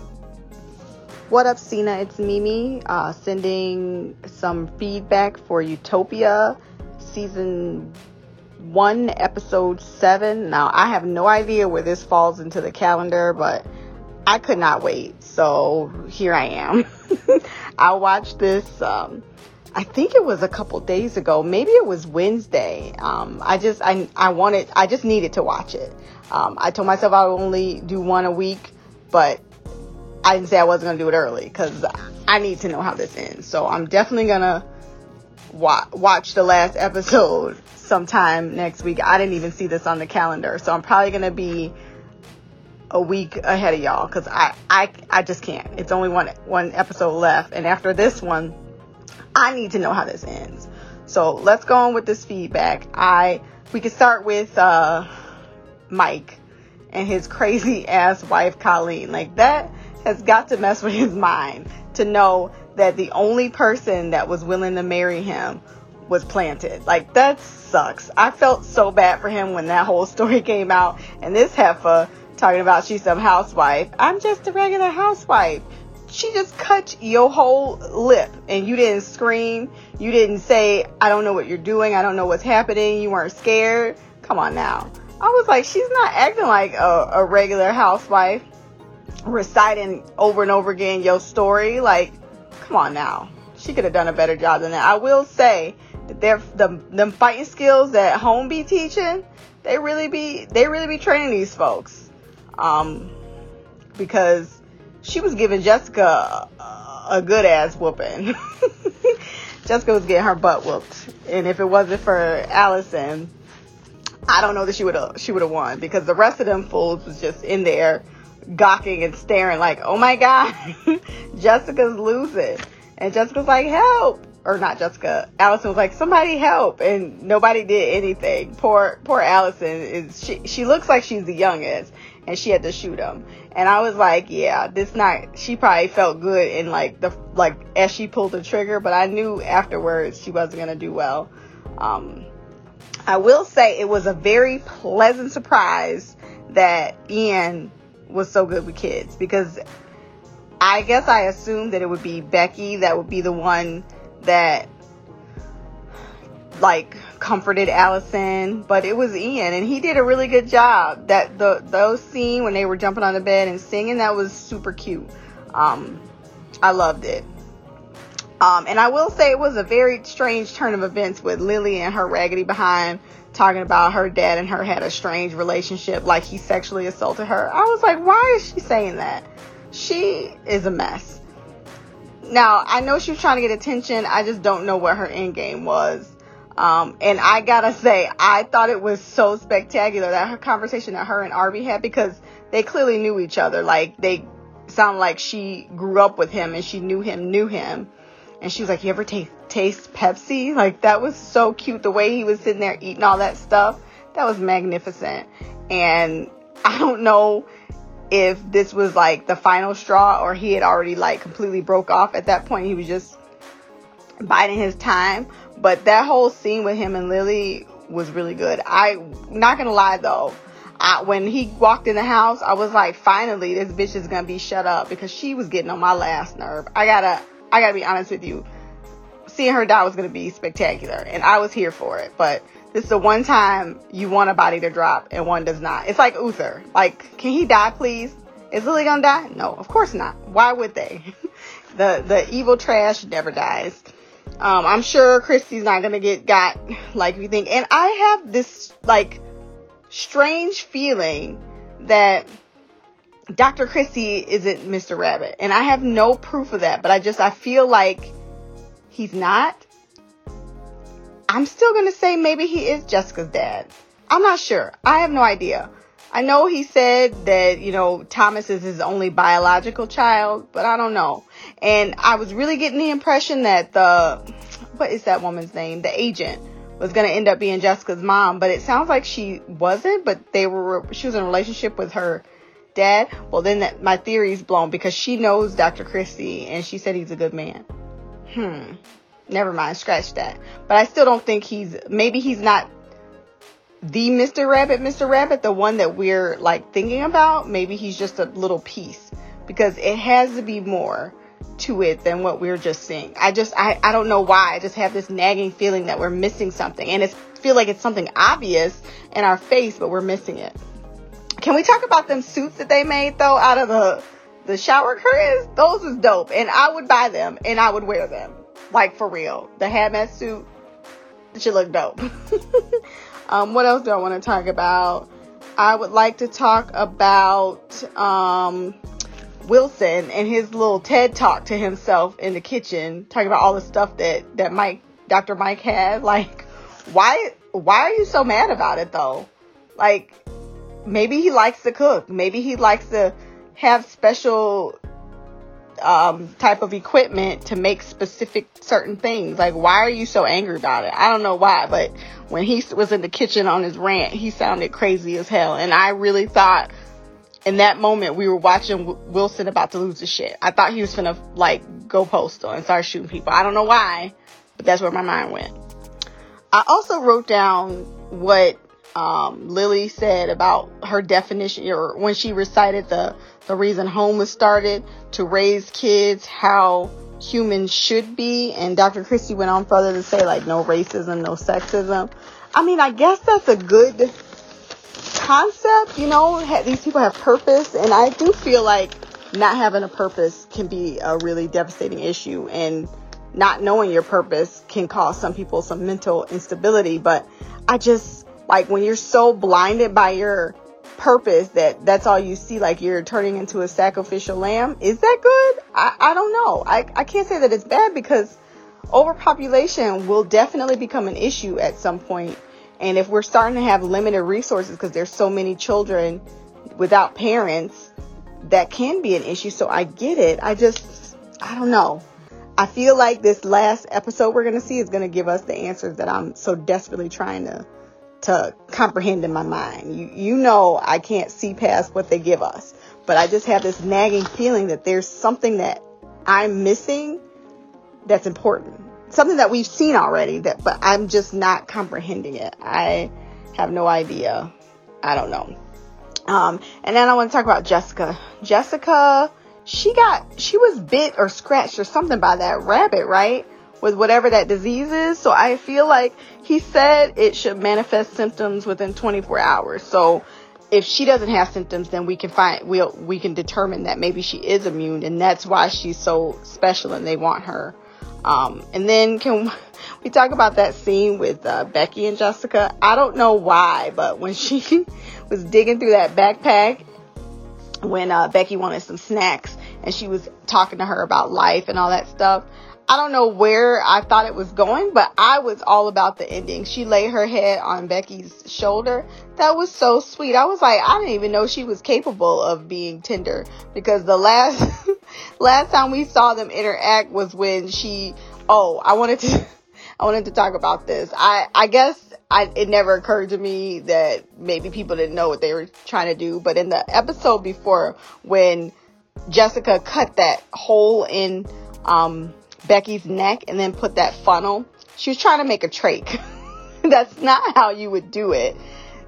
Speaker 3: What up, Cena? It's Mimi uh, sending some feedback for Utopia season one, episode seven. Now, I have no idea where this falls into the calendar, but I could not wait. So here I am. I watched this. Um, I think it was a couple days ago. Maybe it was Wednesday. Um, I just I I wanted I just needed to watch it. Um, I told myself I would only do one a week, but I didn't say I wasn't gonna do it early because I need to know how this ends. So I'm definitely gonna wa- watch the last episode sometime next week. I didn't even see this on the calendar, so I'm probably gonna be a week ahead of y'all because I, I I just can't. It's only one one episode left, and after this one, I need to know how this ends. So let's go on with this feedback. I we can start with uh, Mike and his crazy ass wife Colleen. Like that has got to mess with his mind to know that the only person that was willing to marry him was planted. Like that sucks. I felt so bad for him when that whole story came out, and this heifer talking about she's some housewife. I'm just a regular housewife. She just cut your whole lip and you didn't scream. You didn't say, I don't know what you're doing. I don't know what's happening. You weren't scared. Come on now. I was like, she's not acting like a, a regular housewife, reciting over and over again your story. Like, come on now. She could have done a better job than that. I will say that they're, the, them fighting skills that home be teaching, they really be, they really be training these folks um, because she was giving Jessica a, good ass whooping. Jessica was getting her butt whooped, and if it wasn't for Allison, I don't know that she would have she would have won because the rest of them fools was just in there gawking and staring like, oh my god, Jessica's losing, and Jessica's like, help, or not Jessica. Allison was like, somebody help, and nobody did anything. Poor poor Allison is she she looks like she's the youngest, and she had to shoot him. And I was like, yeah, this night She probably felt good in like the like as she pulled the trigger, but I knew afterwards she wasn't gonna do well. Um, I will say it was a very pleasant surprise that Ian was so good with kids because I guess I assumed that it would be Becky that would be the one that like comforted Allison, but it was Ian and he did a really good job. That the those scene when they were jumping on the bed and singing that was super cute. Um, I loved it. Um, and I will say it was a very strange turn of events with Lily and her raggedy behind talking about her dad and her had a strange relationship, like he sexually assaulted her. I was like, why is she saying that? She is a mess. Now, I know she was trying to get attention. I just don't know what her end game was. Um, and I gotta say, I thought it was so spectacular that her conversation that her and Arby had because they clearly knew each other. Like they sound like she grew up with him and she knew him, knew him. And she was like, "You ever taste taste Pepsi?" Like that was so cute. The way he was sitting there eating all that stuff, that was magnificent. And I don't know if this was like the final straw or he had already like completely broke off at that point. He was just biding his time. But that whole scene with him and Lily was really good. I not gonna lie though. I, when he walked in the house, I was like, finally, this bitch is gonna be shut up because she was getting on my last nerve. I gotta, I gotta be honest with you. Seeing her die was gonna be spectacular, and I was here for it. But this is the one time you want a body to drop and one does not. It's like Uther. Like, can he die, please? Is Lily gonna die? No, of course not. Why would they? the the evil trash never dies. Um, I'm sure Christie's not gonna get got like we think. And I have this like strange feeling that Dr. Christie isn't Mr. Rabbit. And I have no proof of that, but I just I feel like he's not. I'm still gonna say maybe he is Jessica's dad. I'm not sure. I have no idea. I know he said that, you know, Thomas is his only biological child, but I don't know. And I was really getting the impression that the, what is that woman's name? The agent was going to end up being Jessica's mom, but it sounds like she wasn't, but they were, she was in a relationship with her dad. Well, then that, my theory's blown because she knows Dr. Christie and she said he's a good man. Hmm. Never mind. Scratch that. But I still don't think he's, maybe he's not the Mr. Rabbit, Mr. Rabbit, the one that we're like thinking about, maybe he's just a little piece because it has to be more to it than what we're just seeing. I just, I, I don't know why. I just have this nagging feeling that we're missing something and it's feel like it's something obvious in our face, but we're missing it. Can we talk about them suits that they made though out of the, the shower curtains? Those is dope and I would buy them and I would wear them. Like for real. The hazmat suit should look dope. Um, what else do I want to talk about? I would like to talk about um, Wilson and his little TED talk to himself in the kitchen, talking about all the stuff that that Mike, Dr. Mike had. Like, why why are you so mad about it though? Like, maybe he likes to cook. Maybe he likes to have special um, type of equipment to make specific certain things. Like, why are you so angry about it? I don't know why, but when he was in the kitchen on his rant, he sounded crazy as hell. And I really thought in that moment we were watching Wilson about to lose his shit. I thought he was gonna like go postal and start shooting people. I don't know why, but that's where my mind went. I also wrote down what um, Lily said about her definition, or when she recited the the reason home was started to raise kids how humans should be, and Dr. Christie went on further to say like no racism, no sexism. I mean, I guess that's a good concept. You know, these people have purpose, and I do feel like not having a purpose can be a really devastating issue, and not knowing your purpose can cause some people some mental instability. But I just like when you're so blinded by your purpose that that's all you see, like you're turning into a sacrificial lamb. Is that good? I, I don't know. I, I can't say that it's bad because overpopulation will definitely become an issue at some point. And if we're starting to have limited resources because there's so many children without parents, that can be an issue. So I get it. I just, I don't know. I feel like this last episode we're going to see is going to give us the answers that I'm so desperately trying to to comprehend in my mind. You you know I can't see past what they give us, but I just have this nagging feeling that there's something that I'm missing that's important. Something that we've seen already that but I'm just not comprehending it. I have no idea. I don't know. Um, and then I want to talk about Jessica. Jessica, she got, she was bit or scratched or something by that rabbit, right? With whatever that disease is. So I feel like he said it should manifest symptoms within 24 hours. So if she doesn't have symptoms, then we can find, we'll, we can determine that maybe she is immune and that's why she's so special and they want her. Um, and then can we talk about that scene with uh, Becky and Jessica? I don't know why, but when she was digging through that backpack when uh, Becky wanted some snacks and she was talking to her about life and all that stuff. I don't know where I thought it was going, but I was all about the ending. She laid her head on Becky's shoulder. That was so sweet. I was like, I didn't even know she was capable of being tender because the last last time we saw them interact was when she oh, I wanted to I wanted to talk about this. I I guess I, it never occurred to me that maybe people didn't know what they were trying to do. But in the episode before, when Jessica cut that hole in um, Becky's neck and then put that funnel, she was trying to make a trach. That's not how you would do it.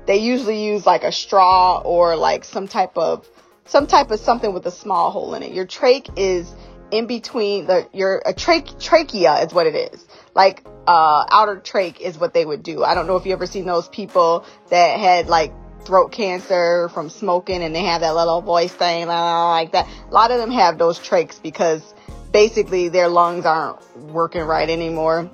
Speaker 3: They usually use like a straw or like some type of some type of something with a small hole in it. Your trach is in between the your a trach trachea is what it is. Like uh, outer trach is what they would do. I don't know if you ever seen those people that had like throat cancer from smoking and they have that little voice thing like that. A lot of them have those trachs because basically their lungs aren't working right anymore.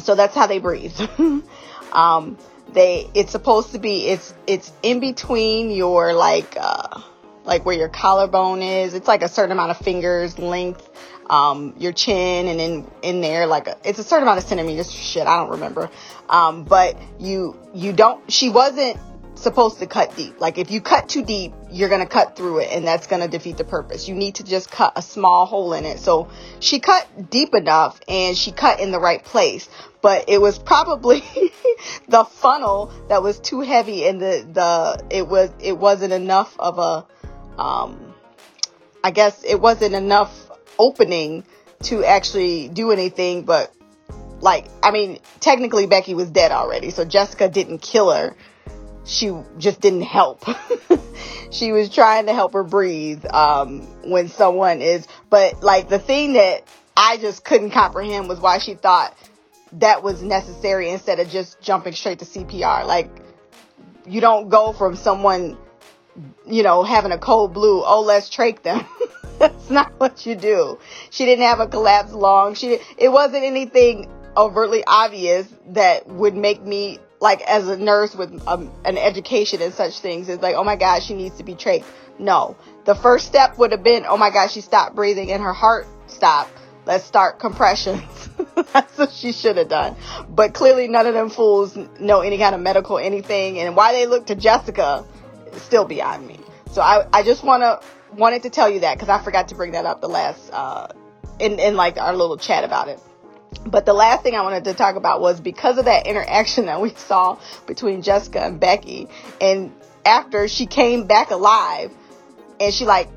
Speaker 3: So that's how they breathe. um, they, it's supposed to be, it's, it's in between your like, uh, like where your collarbone is. It's like a certain amount of fingers length um, your chin and in in there like a, it's a certain amount of centimeters shit i don't remember um, but you you don't she wasn't supposed to cut deep. Like if you cut too deep you're going to cut through it and that's going to defeat the purpose. You need to just cut a small hole in it. So she cut deep enough and she cut in the right place. But it was probably the funnel that was too heavy and the the it was it wasn't enough of a um I guess it wasn't enough opening to actually do anything but like I mean technically Becky was dead already so Jessica didn't kill her she just didn't help she was trying to help her breathe um, when someone is but like the thing that I just couldn't comprehend was why she thought that was necessary instead of just jumping straight to CPR like you don't go from someone you know having a cold blue oh let's trach them That's not what you do. She didn't have a collapsed lung. She it wasn't anything overtly obvious that would make me like as a nurse with um, an education and such things. It's like, oh my God, she needs to be trached. No, the first step would have been, oh my God, she stopped breathing and her heart stopped. Let's start compressions. That's what she should have done. But clearly, none of them fools know any kind of medical anything. And why they look to Jessica is still beyond me. So I, I just want to wanted to tell you that because I forgot to bring that up the last uh, in in like our little chat about it. But the last thing I wanted to talk about was because of that interaction that we saw between Jessica and Becky, and after she came back alive, and she like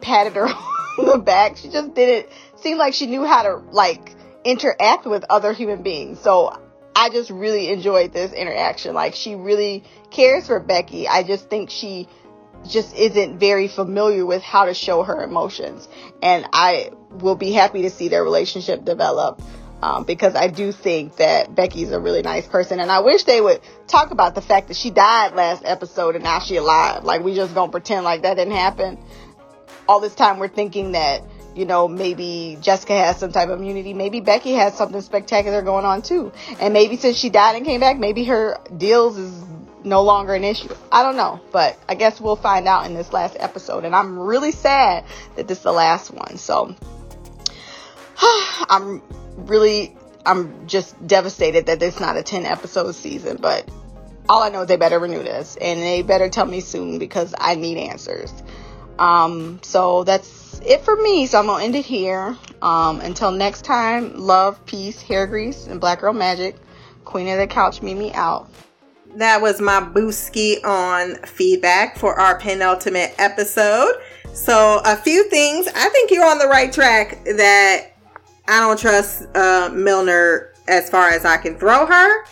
Speaker 3: patted her on the back, she just didn't seem like she knew how to like interact with other human beings. So I just really enjoyed this interaction. Like she really cares for Becky. I just think she just isn't very familiar with how to show her emotions. And I will be happy to see their relationship develop. Um, because I do think that Becky's a really nice person, and I wish they would talk about the fact that she died last episode and now she alive. Like we just gonna pretend like that didn't happen. All this time we're thinking that you know maybe Jessica has some type of immunity, maybe Becky has something spectacular going on too, and maybe since she died and came back, maybe her deals is no longer an issue. I don't know, but I guess we'll find out in this last episode. And I'm really sad that this is the last one. So I'm really, I'm just devastated that it's not a 10 episode season. But all I know is they better renew this and they better tell me soon because I need answers. Um, so that's it for me. So I'm gonna end it here. Um, until next time, love, peace, hair grease, and black girl magic. Queen of the couch, Mimi out.
Speaker 1: that was my booski on feedback for our penultimate episode. So, a few things. I think you're on the right track that I don't trust uh, Milner as far as I can throw her.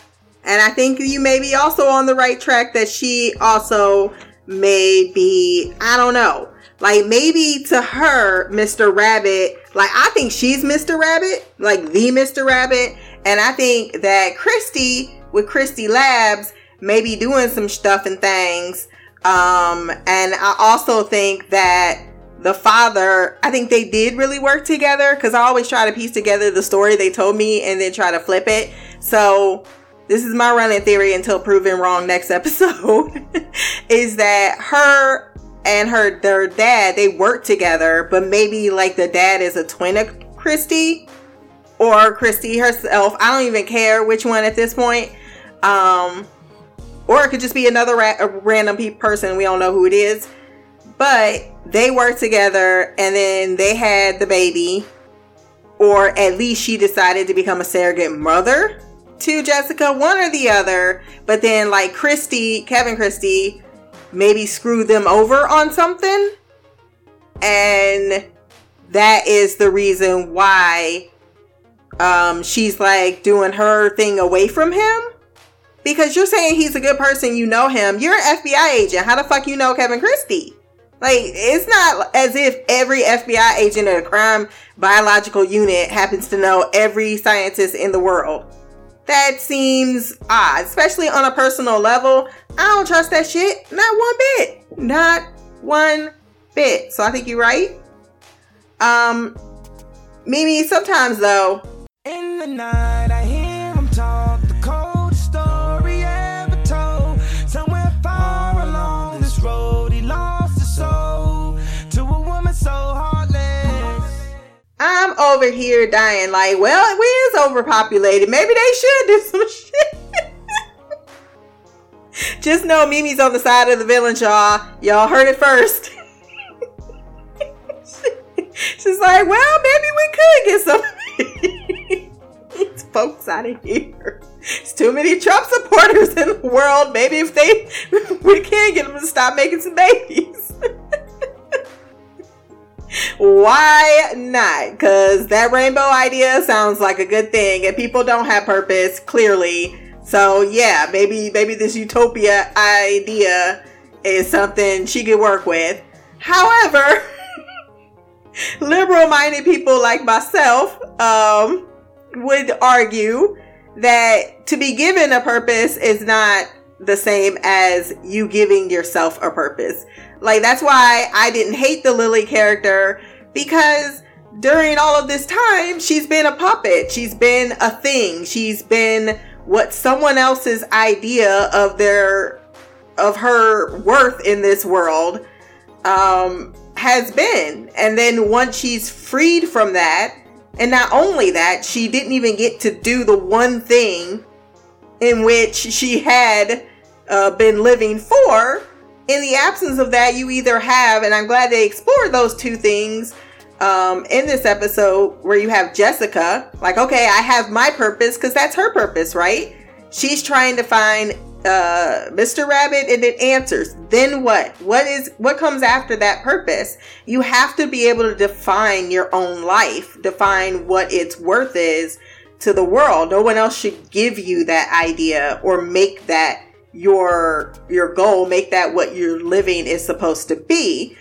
Speaker 1: And I think you may be also on the right track that she also may be, I don't know, like maybe to her, Mr. Rabbit, like I think she's Mr. Rabbit, like the Mr. Rabbit. And I think that Christie with Christie Labs may be doing some stuff and things. Um, and I also think that the father, I think they did really work together because I always try to piece together the story they told me and then try to flip it. So this is my running theory until proven wrong next episode is that her and her their dad they work together but maybe like the dad is a twin of christie or christie herself. I don't even care which one at this point. Um or it could just be another ra- random pe- person we don't know who it is but they worked together and then they had the baby or at least she decided to become a surrogate mother to Jessica, one or the other. But then, like Christie, Kevin Christie, maybe screwed them over on something. And that is the reason why um, she's like doing her thing away from him. Because you're saying he's a good person, you know him. You're an FBI agent. How the fuck you know Kevin Christie? Like, it's not as if every FBI agent a crime biological unit happens to know every scientist in the world. That seems odd, especially on a personal level. I don't trust that shit. Not one bit. Not one bit. So I think you're right. Um, Mimi, sometimes though. In the night, I I'm over here dying like, well, we is overpopulated. Maybe they should do some shit. Just know Mimi's on the side of the villain, y'all. Y'all heard it first. She's like, well, maybe we could get some folks out of here. It's too many Trump supporters in the world. Maybe if they, we can get them to stop making some babies. Why not? Because that rainbow idea sounds like a good thing, and people don't have purpose clearly. So yeah, maybe maybe this utopia idea is something she could work with. However, liberal-minded people like myself um, would argue that to be given a purpose is not the same as you giving yourself a purpose. Like that's why I didn't hate the Lily character because during all of this time she's been a puppet. She's been a thing. She's been what someone else's idea of their of her worth in this world um has been. And then once she's freed from that, and not only that, she didn't even get to do the one thing in which she had uh, been living for. In the absence of that, you either have, and I'm glad they explored those two things um, in this episode, where you have Jessica, like, okay, I have my purpose because that's her purpose, right? She's trying to find uh, Mr. Rabbit and it answers. Then what? What is what comes after that purpose? You have to be able to define your own life, define what its worth is to the world. No one else should give you that idea or make that your your goal, make that what you're living is supposed to be.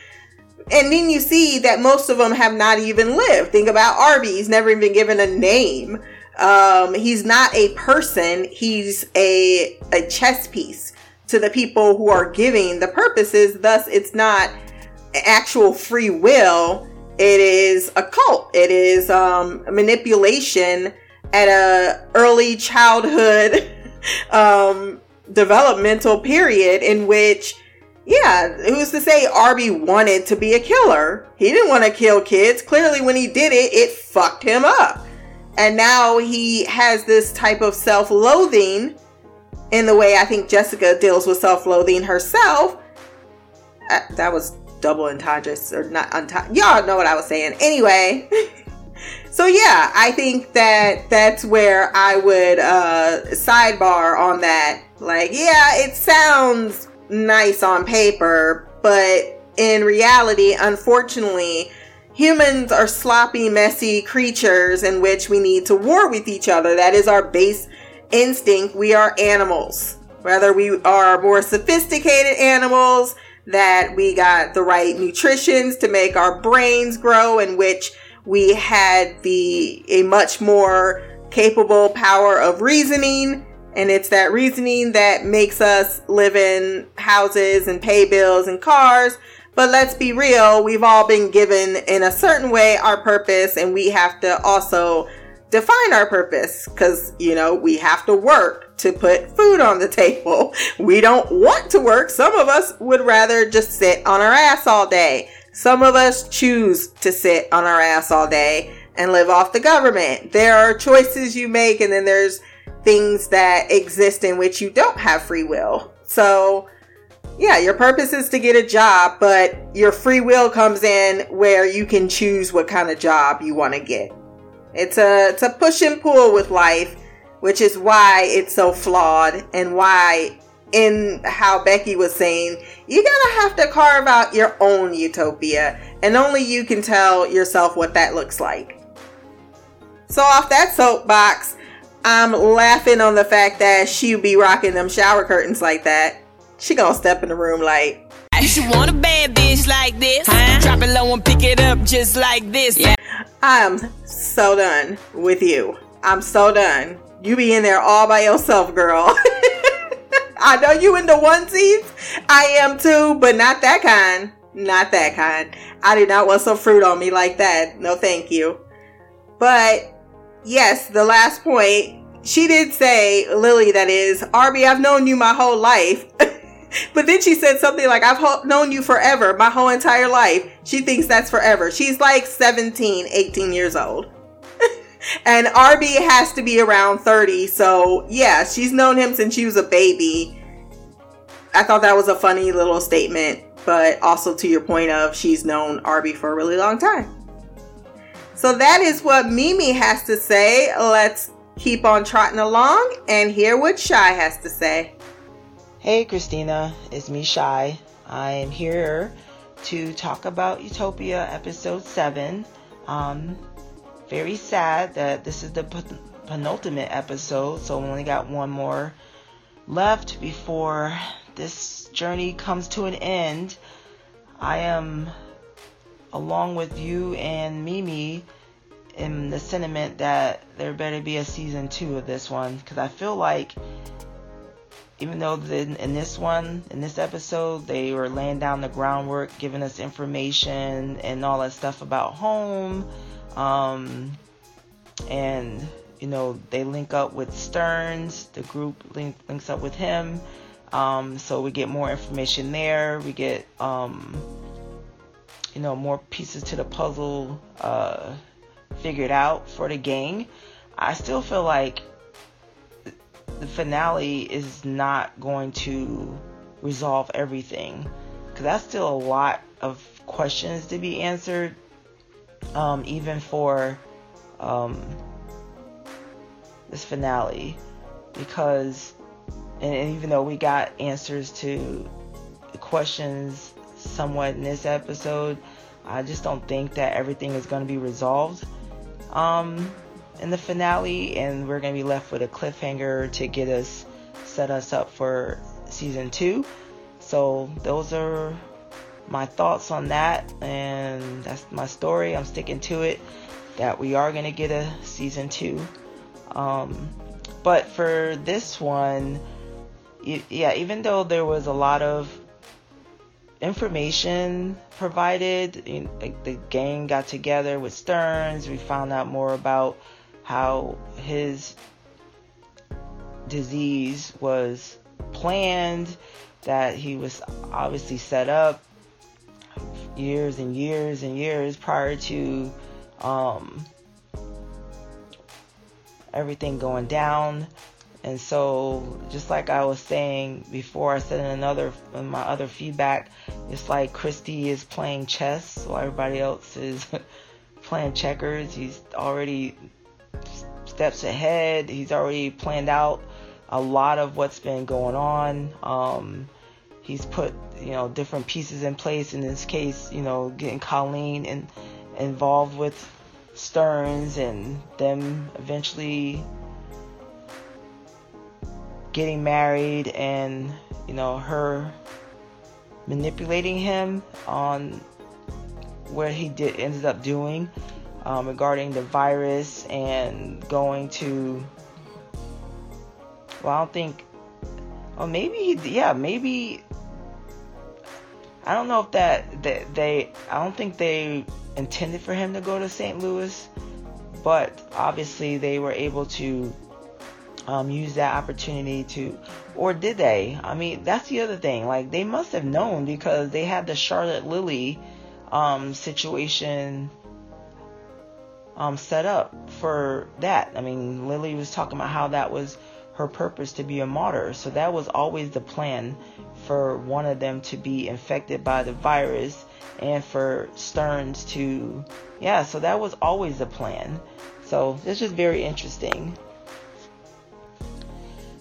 Speaker 1: And then you see that most of them have not even lived. Think about Arby, he's never even given a name. Um, he's not a person, he's a a chess piece to the people who are giving the purposes. Thus, it's not actual free will. It is a cult. It is um, manipulation at a early childhood um, developmental period in which yeah, who's to say Arby wanted to be a killer? He didn't want to kill kids. Clearly, when he did it, it fucked him up. And now he has this type of self loathing in the way I think Jessica deals with self loathing herself. Uh, that was double entendres or not untended. Y'all know what I was saying. Anyway, so yeah, I think that that's where I would uh, sidebar on that. Like, yeah, it sounds nice on paper, but in reality, unfortunately, humans are sloppy, messy creatures in which we need to war with each other. That is our base instinct. We are animals. Whether we are more sophisticated animals, that we got the right nutritions to make our brains grow, in which we had the a much more capable power of reasoning and it's that reasoning that makes us live in houses and pay bills and cars. But let's be real we've all been given in a certain way our purpose and we have to also define our purpose because you know we have to work to put food on the table. We don't want to work. Some of us would rather just sit on our ass all day some of us choose to sit on our ass all day and live off the government. There are choices you make, and then there's things that exist in which you don't have free will. So, yeah, your purpose is to get a job, but your free will comes in where you can choose what kind of job you want to get. It's a it's a push and pull with life, which is why it's so flawed and why in how Becky was saying, you're gonna have to carve out your own utopia, and only you can tell yourself what that looks like. So, off that soapbox, I'm laughing on the fact that she be rocking them shower curtains like that. She gonna step in the room like.
Speaker 4: You should want a bad bitch like this. Huh? Drop it low and pick it up just like this. Yeah.
Speaker 1: I'm so done with you. I'm so done. You be in there all by yourself, girl. I know you in the onesies. I am too, but not that kind. Not that kind. I did not want some fruit on me like that. No, thank you. But yes, the last point. She did say, Lily, that is, Arby, I've known you my whole life. but then she said something like, I've ho- known you forever, my whole entire life. She thinks that's forever. She's like 17, 18 years old. And Arby has to be around 30. So, yeah, she's known him since she was a baby. I thought that was a funny little statement, but also to your point of she's known Arby for a really long time. So that is what Mimi has to say. Let's keep on trotting along and hear what Shy has to say.
Speaker 5: Hey, Christina, it's me, Shy. I am here to talk about Utopia episode 7. Um, very sad that this is the penultimate episode, so we only got one more left before this journey comes to an end. I am, along with you and Mimi, in the sentiment that there better be a season two of this one because I feel like even though in this one, in this episode, they were laying down the groundwork, giving us information and all that stuff about home, um, and you know they link up with Stearns. The group link, links up with him, um, so we get more information there. We get um, you know more pieces to the puzzle uh, figured out for the gang. I still feel like the finale is not going to resolve everything because that's still a lot of questions to be answered um, even for um, this finale. Because and even though we got answers to questions somewhat in this episode i just don't think that everything is going to be resolved um, in the finale. And we're going to be left with a cliffhanger to get us set us up for season two. So those are my thoughts on that, and that's my story. I'm sticking to it that we are going to get a season two. Um, but for this one, yeah, even though there was a lot of information provided, like the gang got together with Stearns, we found out more about how his disease was planned, that he was obviously set up years and years and years prior to um, everything going down. And so, just like I was saying before, I said in another in my other feedback, it's like Christie is playing chess, while everybody else is playing checkers. He's already steps ahead. He's already planned out a lot of what's been going on. Um, he's put you know different pieces in place. In this case, you know, getting Colleen and involved with Stearns and them eventually getting married and you know her manipulating him on what he did ended up doing um, regarding the virus and going to well I don't think well maybe he yeah maybe I don't know if that, that they I don't think they intended for him to go to St. Louis but obviously they were able to um, use that opportunity to, or did they? I mean, that's the other thing. Like they must have known because they had the Charlotte Lily um, situation um, set up for that. I mean, Lily was talking about how that was her purpose to be a martyr. So that was always the plan for one of them to be infected by the virus and for Stearns to, yeah, so that was always the plan. So it's just very interesting.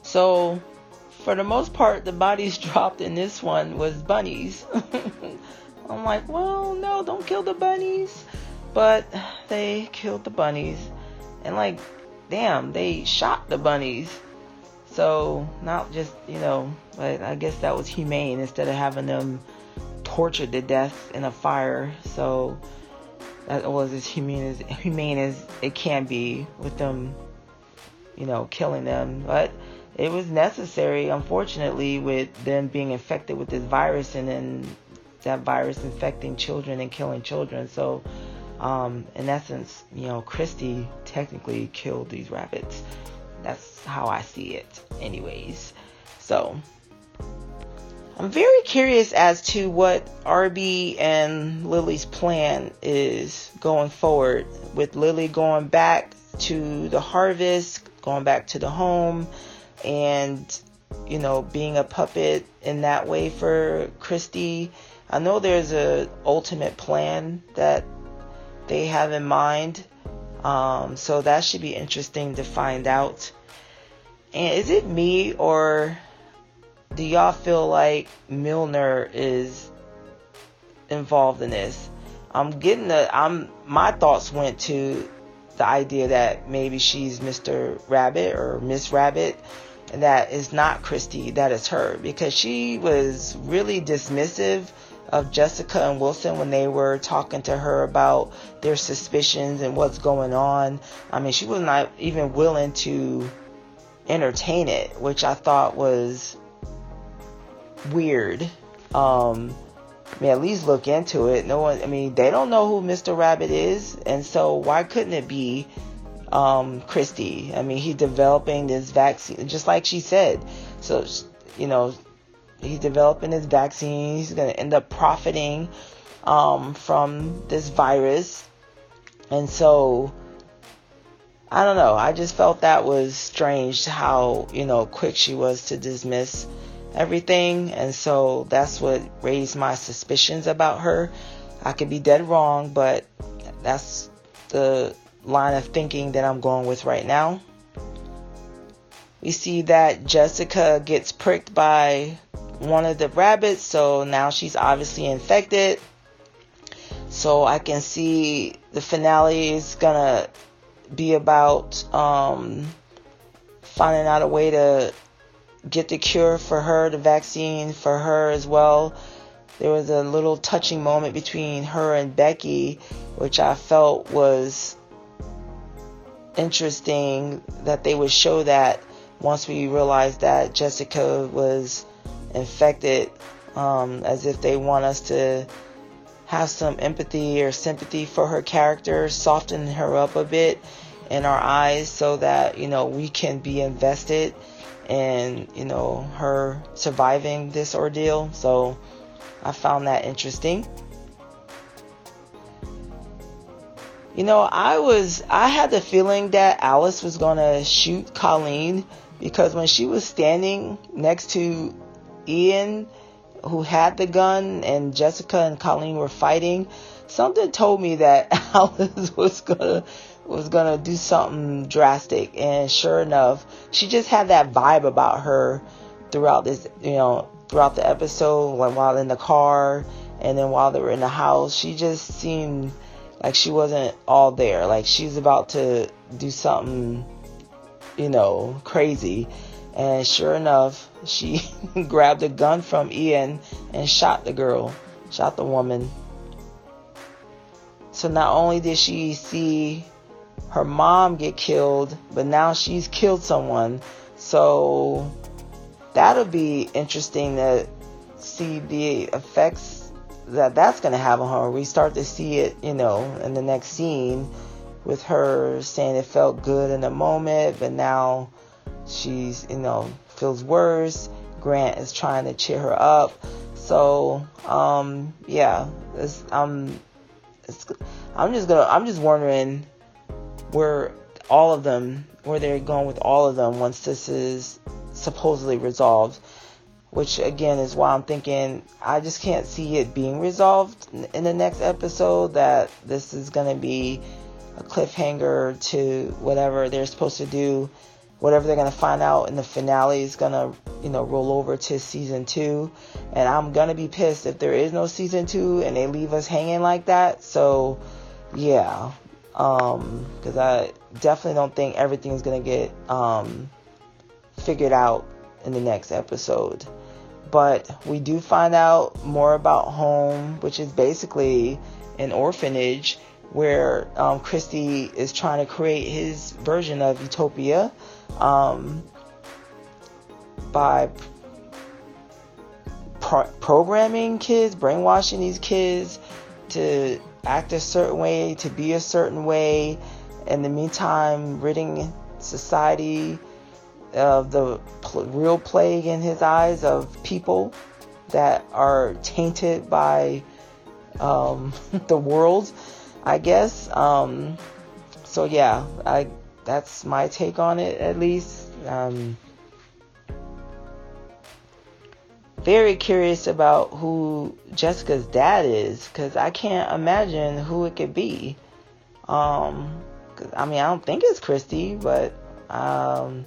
Speaker 5: So, for the most part, the bodies dropped in this one was bunnies. I'm like, well, no, don't kill the bunnies. But they killed the bunnies. And, like, damn, they shot the bunnies. So, not just, you know, but I guess that was humane instead of having them tortured to death in a fire. So, that was as humane as, humane as it can be with them, you know, killing them. But, it was necessary, unfortunately, with them being infected with this virus and then that virus infecting children and killing children. So, um, in essence, you know, Christie technically killed these rabbits. That's how I see it, anyways. So, I'm very curious as to what Arby and Lily's plan is going forward, with Lily going back to the harvest, going back to the home and you know being a puppet in that way for Christie. I know there's a ultimate plan that they have in mind, um, so that should be interesting to find out. And is it me or do y'all feel like Milner is involved in this? I'm getting the I'm my thoughts went to the idea that maybe she's Mr. Rabbit or Miss Rabbit and that is not Christie, that is her, because she was really dismissive of Jessica and Wilson when they were talking to her about their suspicions and what's going on. I mean, she was not even willing to entertain it, which I thought was weird. Um, I mean, at least look into it. No one, I mean, they don't know who Mr. Rabbit is, and so why couldn't it be um, Christie. I mean, he's developing this vaccine, just like she said. So, you know, he's developing his vaccine. He's going to end up profiting um, from this virus. And so, I don't know. I just felt that was strange how, you know, quick she was to dismiss everything. And so that's what raised my suspicions about her. I could be dead wrong, but that's the line of thinking that I'm going with right now. We see that Jessica gets pricked by one of the rabbits, so now she's obviously infected. So I can see the finale is gonna be about um, finding out a way to get the cure for her, the vaccine for her as well. There was a little touching moment between her and Becky, which I felt was interesting that they would show that once we realized that Jessica was infected, um, as if they want us to have some empathy or sympathy for her character, soften her up a bit in our eyes so that, you know, we can be invested in, you know, her surviving this ordeal. So I found that interesting. You know, I was I had the feeling that Alice was gonna shoot Colleen because when she was standing next to Ian who had the gun and Jessica and Colleen were fighting, something told me that Alice was gonna was gonna do something drastic. And sure enough she just had that vibe about her throughout this you know throughout the episode like while in the car and then while they were in the house. She just seemed like she wasn't all there. Like she's about to do something you know crazy. And sure enough she grabbed a gun from ian and shot the girl shot the woman so not only did she see her mom get killed, but now she's killed someone. So that'll be interesting to see the effects that that's going to have on her. We start to see it, you know, in the next scene with her saying it felt good in the moment, but now she's, you know, feels worse. Grant is trying to cheer her up. So, um, yeah, it's, um, it's, I'm just gonna, I'm just wondering where all of them, where they're going with all of them once this is supposedly resolved. Which again is why I'm thinking I just can't see it being resolved in the next episode. That this is gonna be a cliffhanger to whatever they're supposed to do, whatever they're gonna find out in the finale is gonna, you know, roll over to season two. And I'm gonna be pissed if there is no season two and they leave us hanging like that. So, yeah, um because i definitely don't think everything's gonna get um figured out in the next episode but we do find out more about home which is basically an orphanage where um, christie is trying to create his version of utopia um, by pro- programming kids brainwashing these kids to act a certain way, to be a certain way. In the meantime, ridding society of the pl- real plague in his eyes of people that are tainted by um, the world, I guess. Um, so yeah, I that's my take on it at least. Um, very curious about who Jessica's dad is because I can't imagine who it could be. Um, I mean, I don't think it's Christie, but um,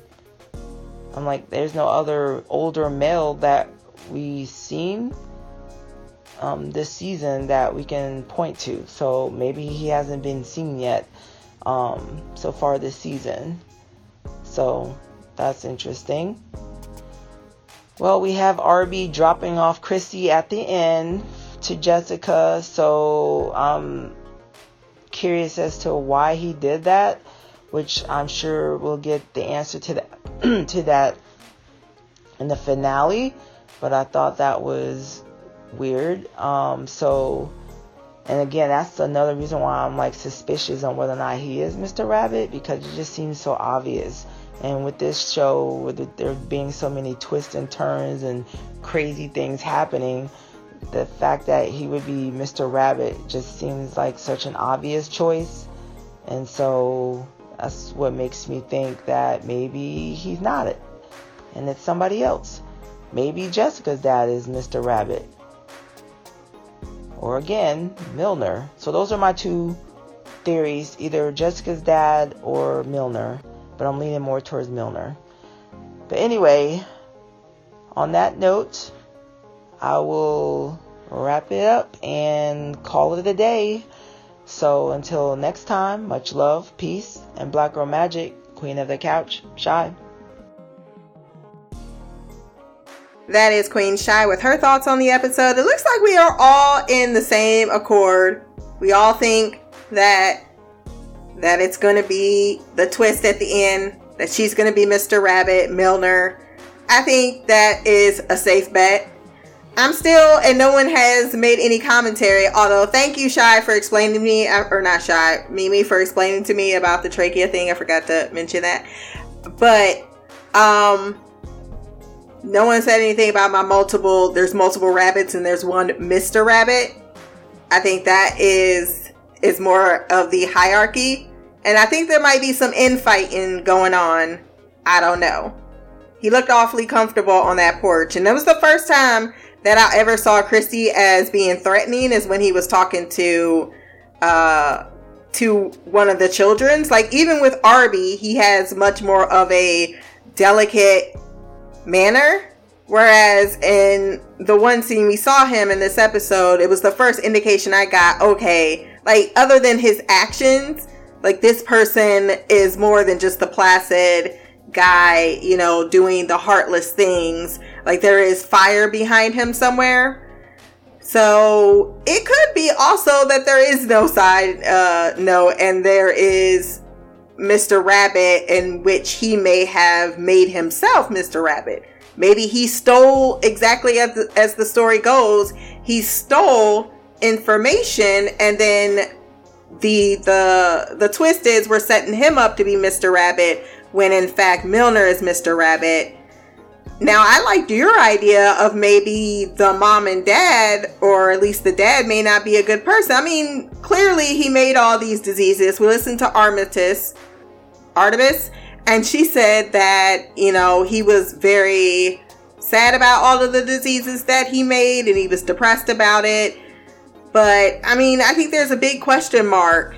Speaker 5: I'm like, there's no other older male that we've seen um, this season that we can point to. So maybe he hasn't been seen yet um, so far this season. So that's interesting. Well, we have Arby dropping off Christie at the end to Jessica, so I'm curious as to why he did that, which I'm sure we'll get the answer to that to that in the finale. But I thought that was weird. Um, so, and again, that's another reason why I'm like suspicious on whether or not he is Mr. Rabbit because it just seems so obvious. And with this show, with there being so many twists and turns and crazy things happening, the fact that he would be Mr. Rabbit just seems like such an obvious choice. And so that's what makes me think that maybe he's not it. And it's somebody else. Maybe Jessica's dad is Mr. Rabbit. Or again, Milner. So those are my two theories either Jessica's dad or Milner but I'm leaning more towards Milner. But anyway, on that note, I will wrap it up and call it a day. So until next time, much love, peace, and Black Girl Magic, Queen of the Couch, Shy.
Speaker 1: That is Queen Shy with her thoughts on the episode. It looks like we are all in the same accord. We all think that that it's going to be the twist at the end, that she's going to be Mr. Rabbit, Milner. I think that is a safe bet. I'm still, and no one has made any commentary. Although, thank you, Shy, for explaining to me, uh, or not Shy, Mimi, for explaining to me about the trachea thing. I forgot to mention that. But, um, no one said anything about my multiple. There's multiple rabbits, and there's one Mr. Rabbit. I think that is is more of the hierarchy. And I think there might be some infighting going on. I don't know. He looked awfully comfortable on that porch. And that was the first time that I ever saw Christie as being threatening is when he was talking to uh to one of the children's. Like even with Arby, he has much more of a delicate manner. Whereas in the one scene we saw him in this episode, it was the first indication I got, okay, like other than his actions, like this person is more than just the placid guy, you know, doing the heartless things. Like there is fire behind him somewhere. So it could be also that there is no side uh no and there is Mr. Rabbit in which he may have made himself Mr. Rabbit. Maybe he stole exactly as the, as the story goes, he stole information and then the the the twist is we're setting him up to be Mr. Rabbit when in fact Milner is Mr. Rabbit. Now, I liked your idea of maybe the mom and dad, or at least the dad, may not be a good person. I mean, clearly he made all these diseases. We listened to Armistice, Artemis, and she said that, you know, he was very sad about all of the diseases that he made and he was depressed about it. But I mean, I think there's a big question mark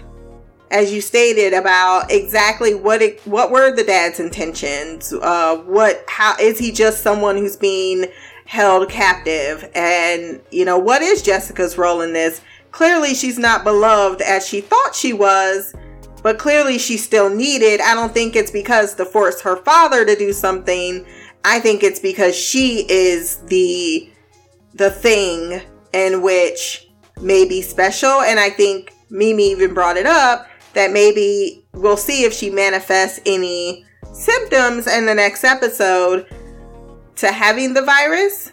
Speaker 1: as you stated about exactly what it, what were the dad's intentions uh what how is he just someone who's being held captive? And you know what is jessica's role in this? Clearly she's not beloved as she thought she was but clearly she's still needed. I don't think it's because to force her father to do something. I think it's because she is the the thing in which may be special. And i think mimi even brought it up that maybe we'll see if she manifests any symptoms in the next episode to having the virus.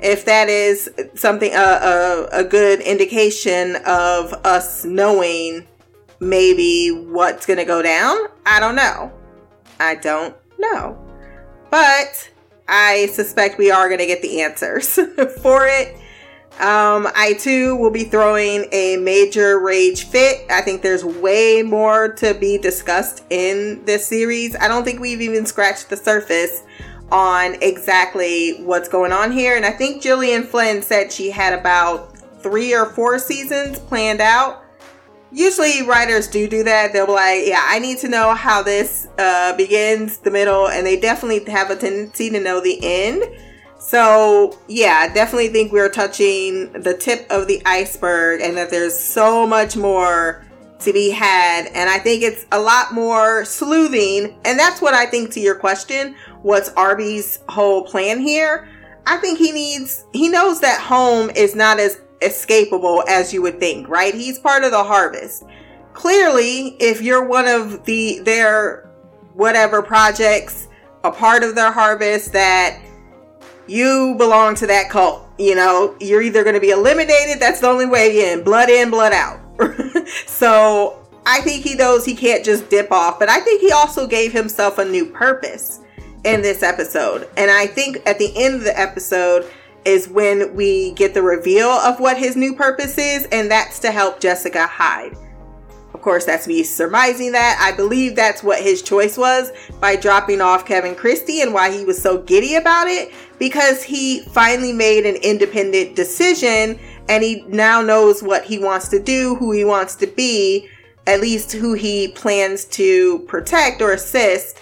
Speaker 1: If that is something, a, a, a good indication of us knowing maybe what's going to go down, I don't know. I don't know. But I suspect we are going to get the answers for it um, I too will be throwing a major rage fit. I think there's way more to be discussed in this series. I don't think we've even scratched the surface on exactly what's going on here. And I think Gillian Flynn said she had about three or four seasons planned out. Usually writers do do that. They'll be like, yeah, I need to know how this uh, begins, the middle, and they definitely have a tendency to know the end. So, yeah, I definitely think we're touching the tip of the iceberg and that there's so much more to be had. And I think it's a lot more sleuthing. And that's what I think to your question what's Arby's whole plan here? I think he needs, he knows that home is not as escapable as you would think, right? He's part of the harvest. Clearly, if you're one of the, their whatever projects, a part of their harvest that you belong to that cult. You know, you're either going to be eliminated, that's the only way in, blood in, blood out. so I think he knows he can't just dip off, but I think he also gave himself a new purpose in this episode. And I think at the end of the episode is when we get the reveal of what his new purpose is, and that's to help Jessica hide. Of course, that's me surmising that. I believe that's what his choice was by dropping off Kevin Christie and why he was so giddy about it because he finally made an independent decision and he now knows what he wants to do, who he wants to be, at least who he plans to protect or assist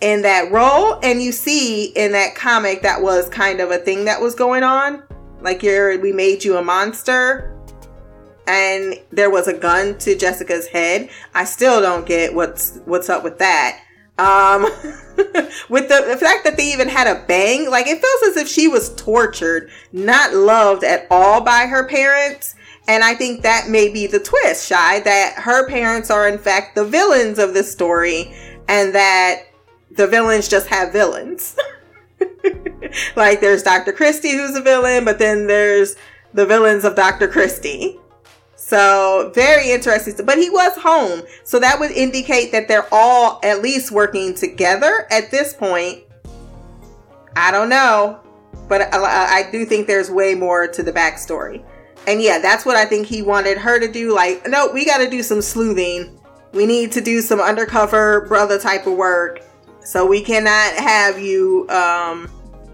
Speaker 1: in that role. And you see in that comic that was kind of a thing that was going on. Like you're we made you a monster and there was a gun to Jessica's head. I still don't get what's what's up with that. Um, with the, the fact that they even had a bang, like it feels as if she was tortured, not loved at all by her parents. And I think that may be the twist, Shy, that her parents are in fact the villains of this story, and that the villains just have villains. like there's Dr. Christie who's a villain, but then there's the villains of Dr. Christie. So very interesting. But he was home. So that would indicate that they're all at least working together at this point. I don't know. But I, I do think there's way more to the backstory. And yeah, that's what I think he wanted her to do. Like, no, we got to do some sleuthing. We need to do some undercover brother type of work. So we cannot have you, um,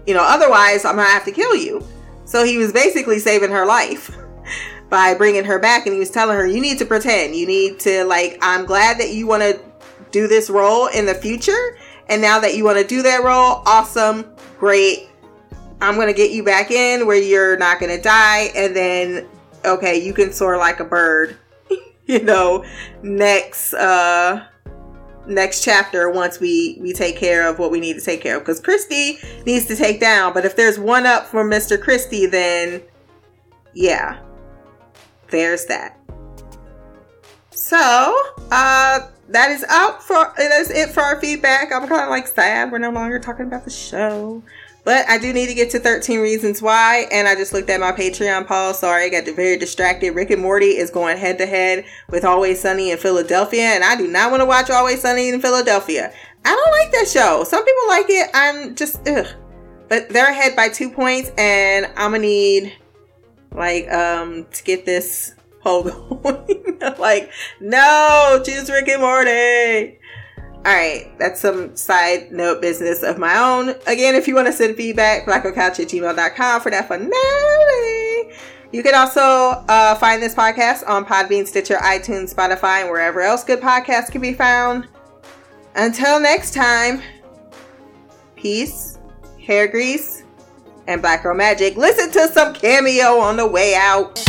Speaker 1: you know, otherwise I'm going to have to kill you. So he was basically saving her life by bringing her back and he was telling her, you need to pretend. You need to, like, I'm glad that you want to do this role in the future. And now that you want to do that role, awesome, great. I'm to get you back in where you're not to die. And then, okay, you can soar like a bird, you know, next, uh, next chapter once we we take care of what we need to take care of because christie needs to take down but if there's one up for mr christie then yeah there's that so uh that is out for that is it for our feedback i'm kind of like sad we're no longer talking about the show but I do need to get to 13 Reasons Why. And I just looked at my Patreon poll. Sorry, I got very distracted. Rick and Morty is going head to head with Always Sunny in Philadelphia. And I do not want to watch Always Sunny in Philadelphia. I don't like that show. Some people like it. I'm just, ugh. But they're ahead by two points. And I'm to need, like, um, to get this poll going. like, no, choose Rick and Morty. All right, that's some side note business of my own. Again, if you want to send feedback, blackocouch at gmail.com for that finale. You can also uh, find this podcast on Podbean, Stitcher, iTunes, Spotify, and wherever else good podcasts can be found. Until next time, peace, hair grease, and black girl magic. Listen to some cameo on the way out.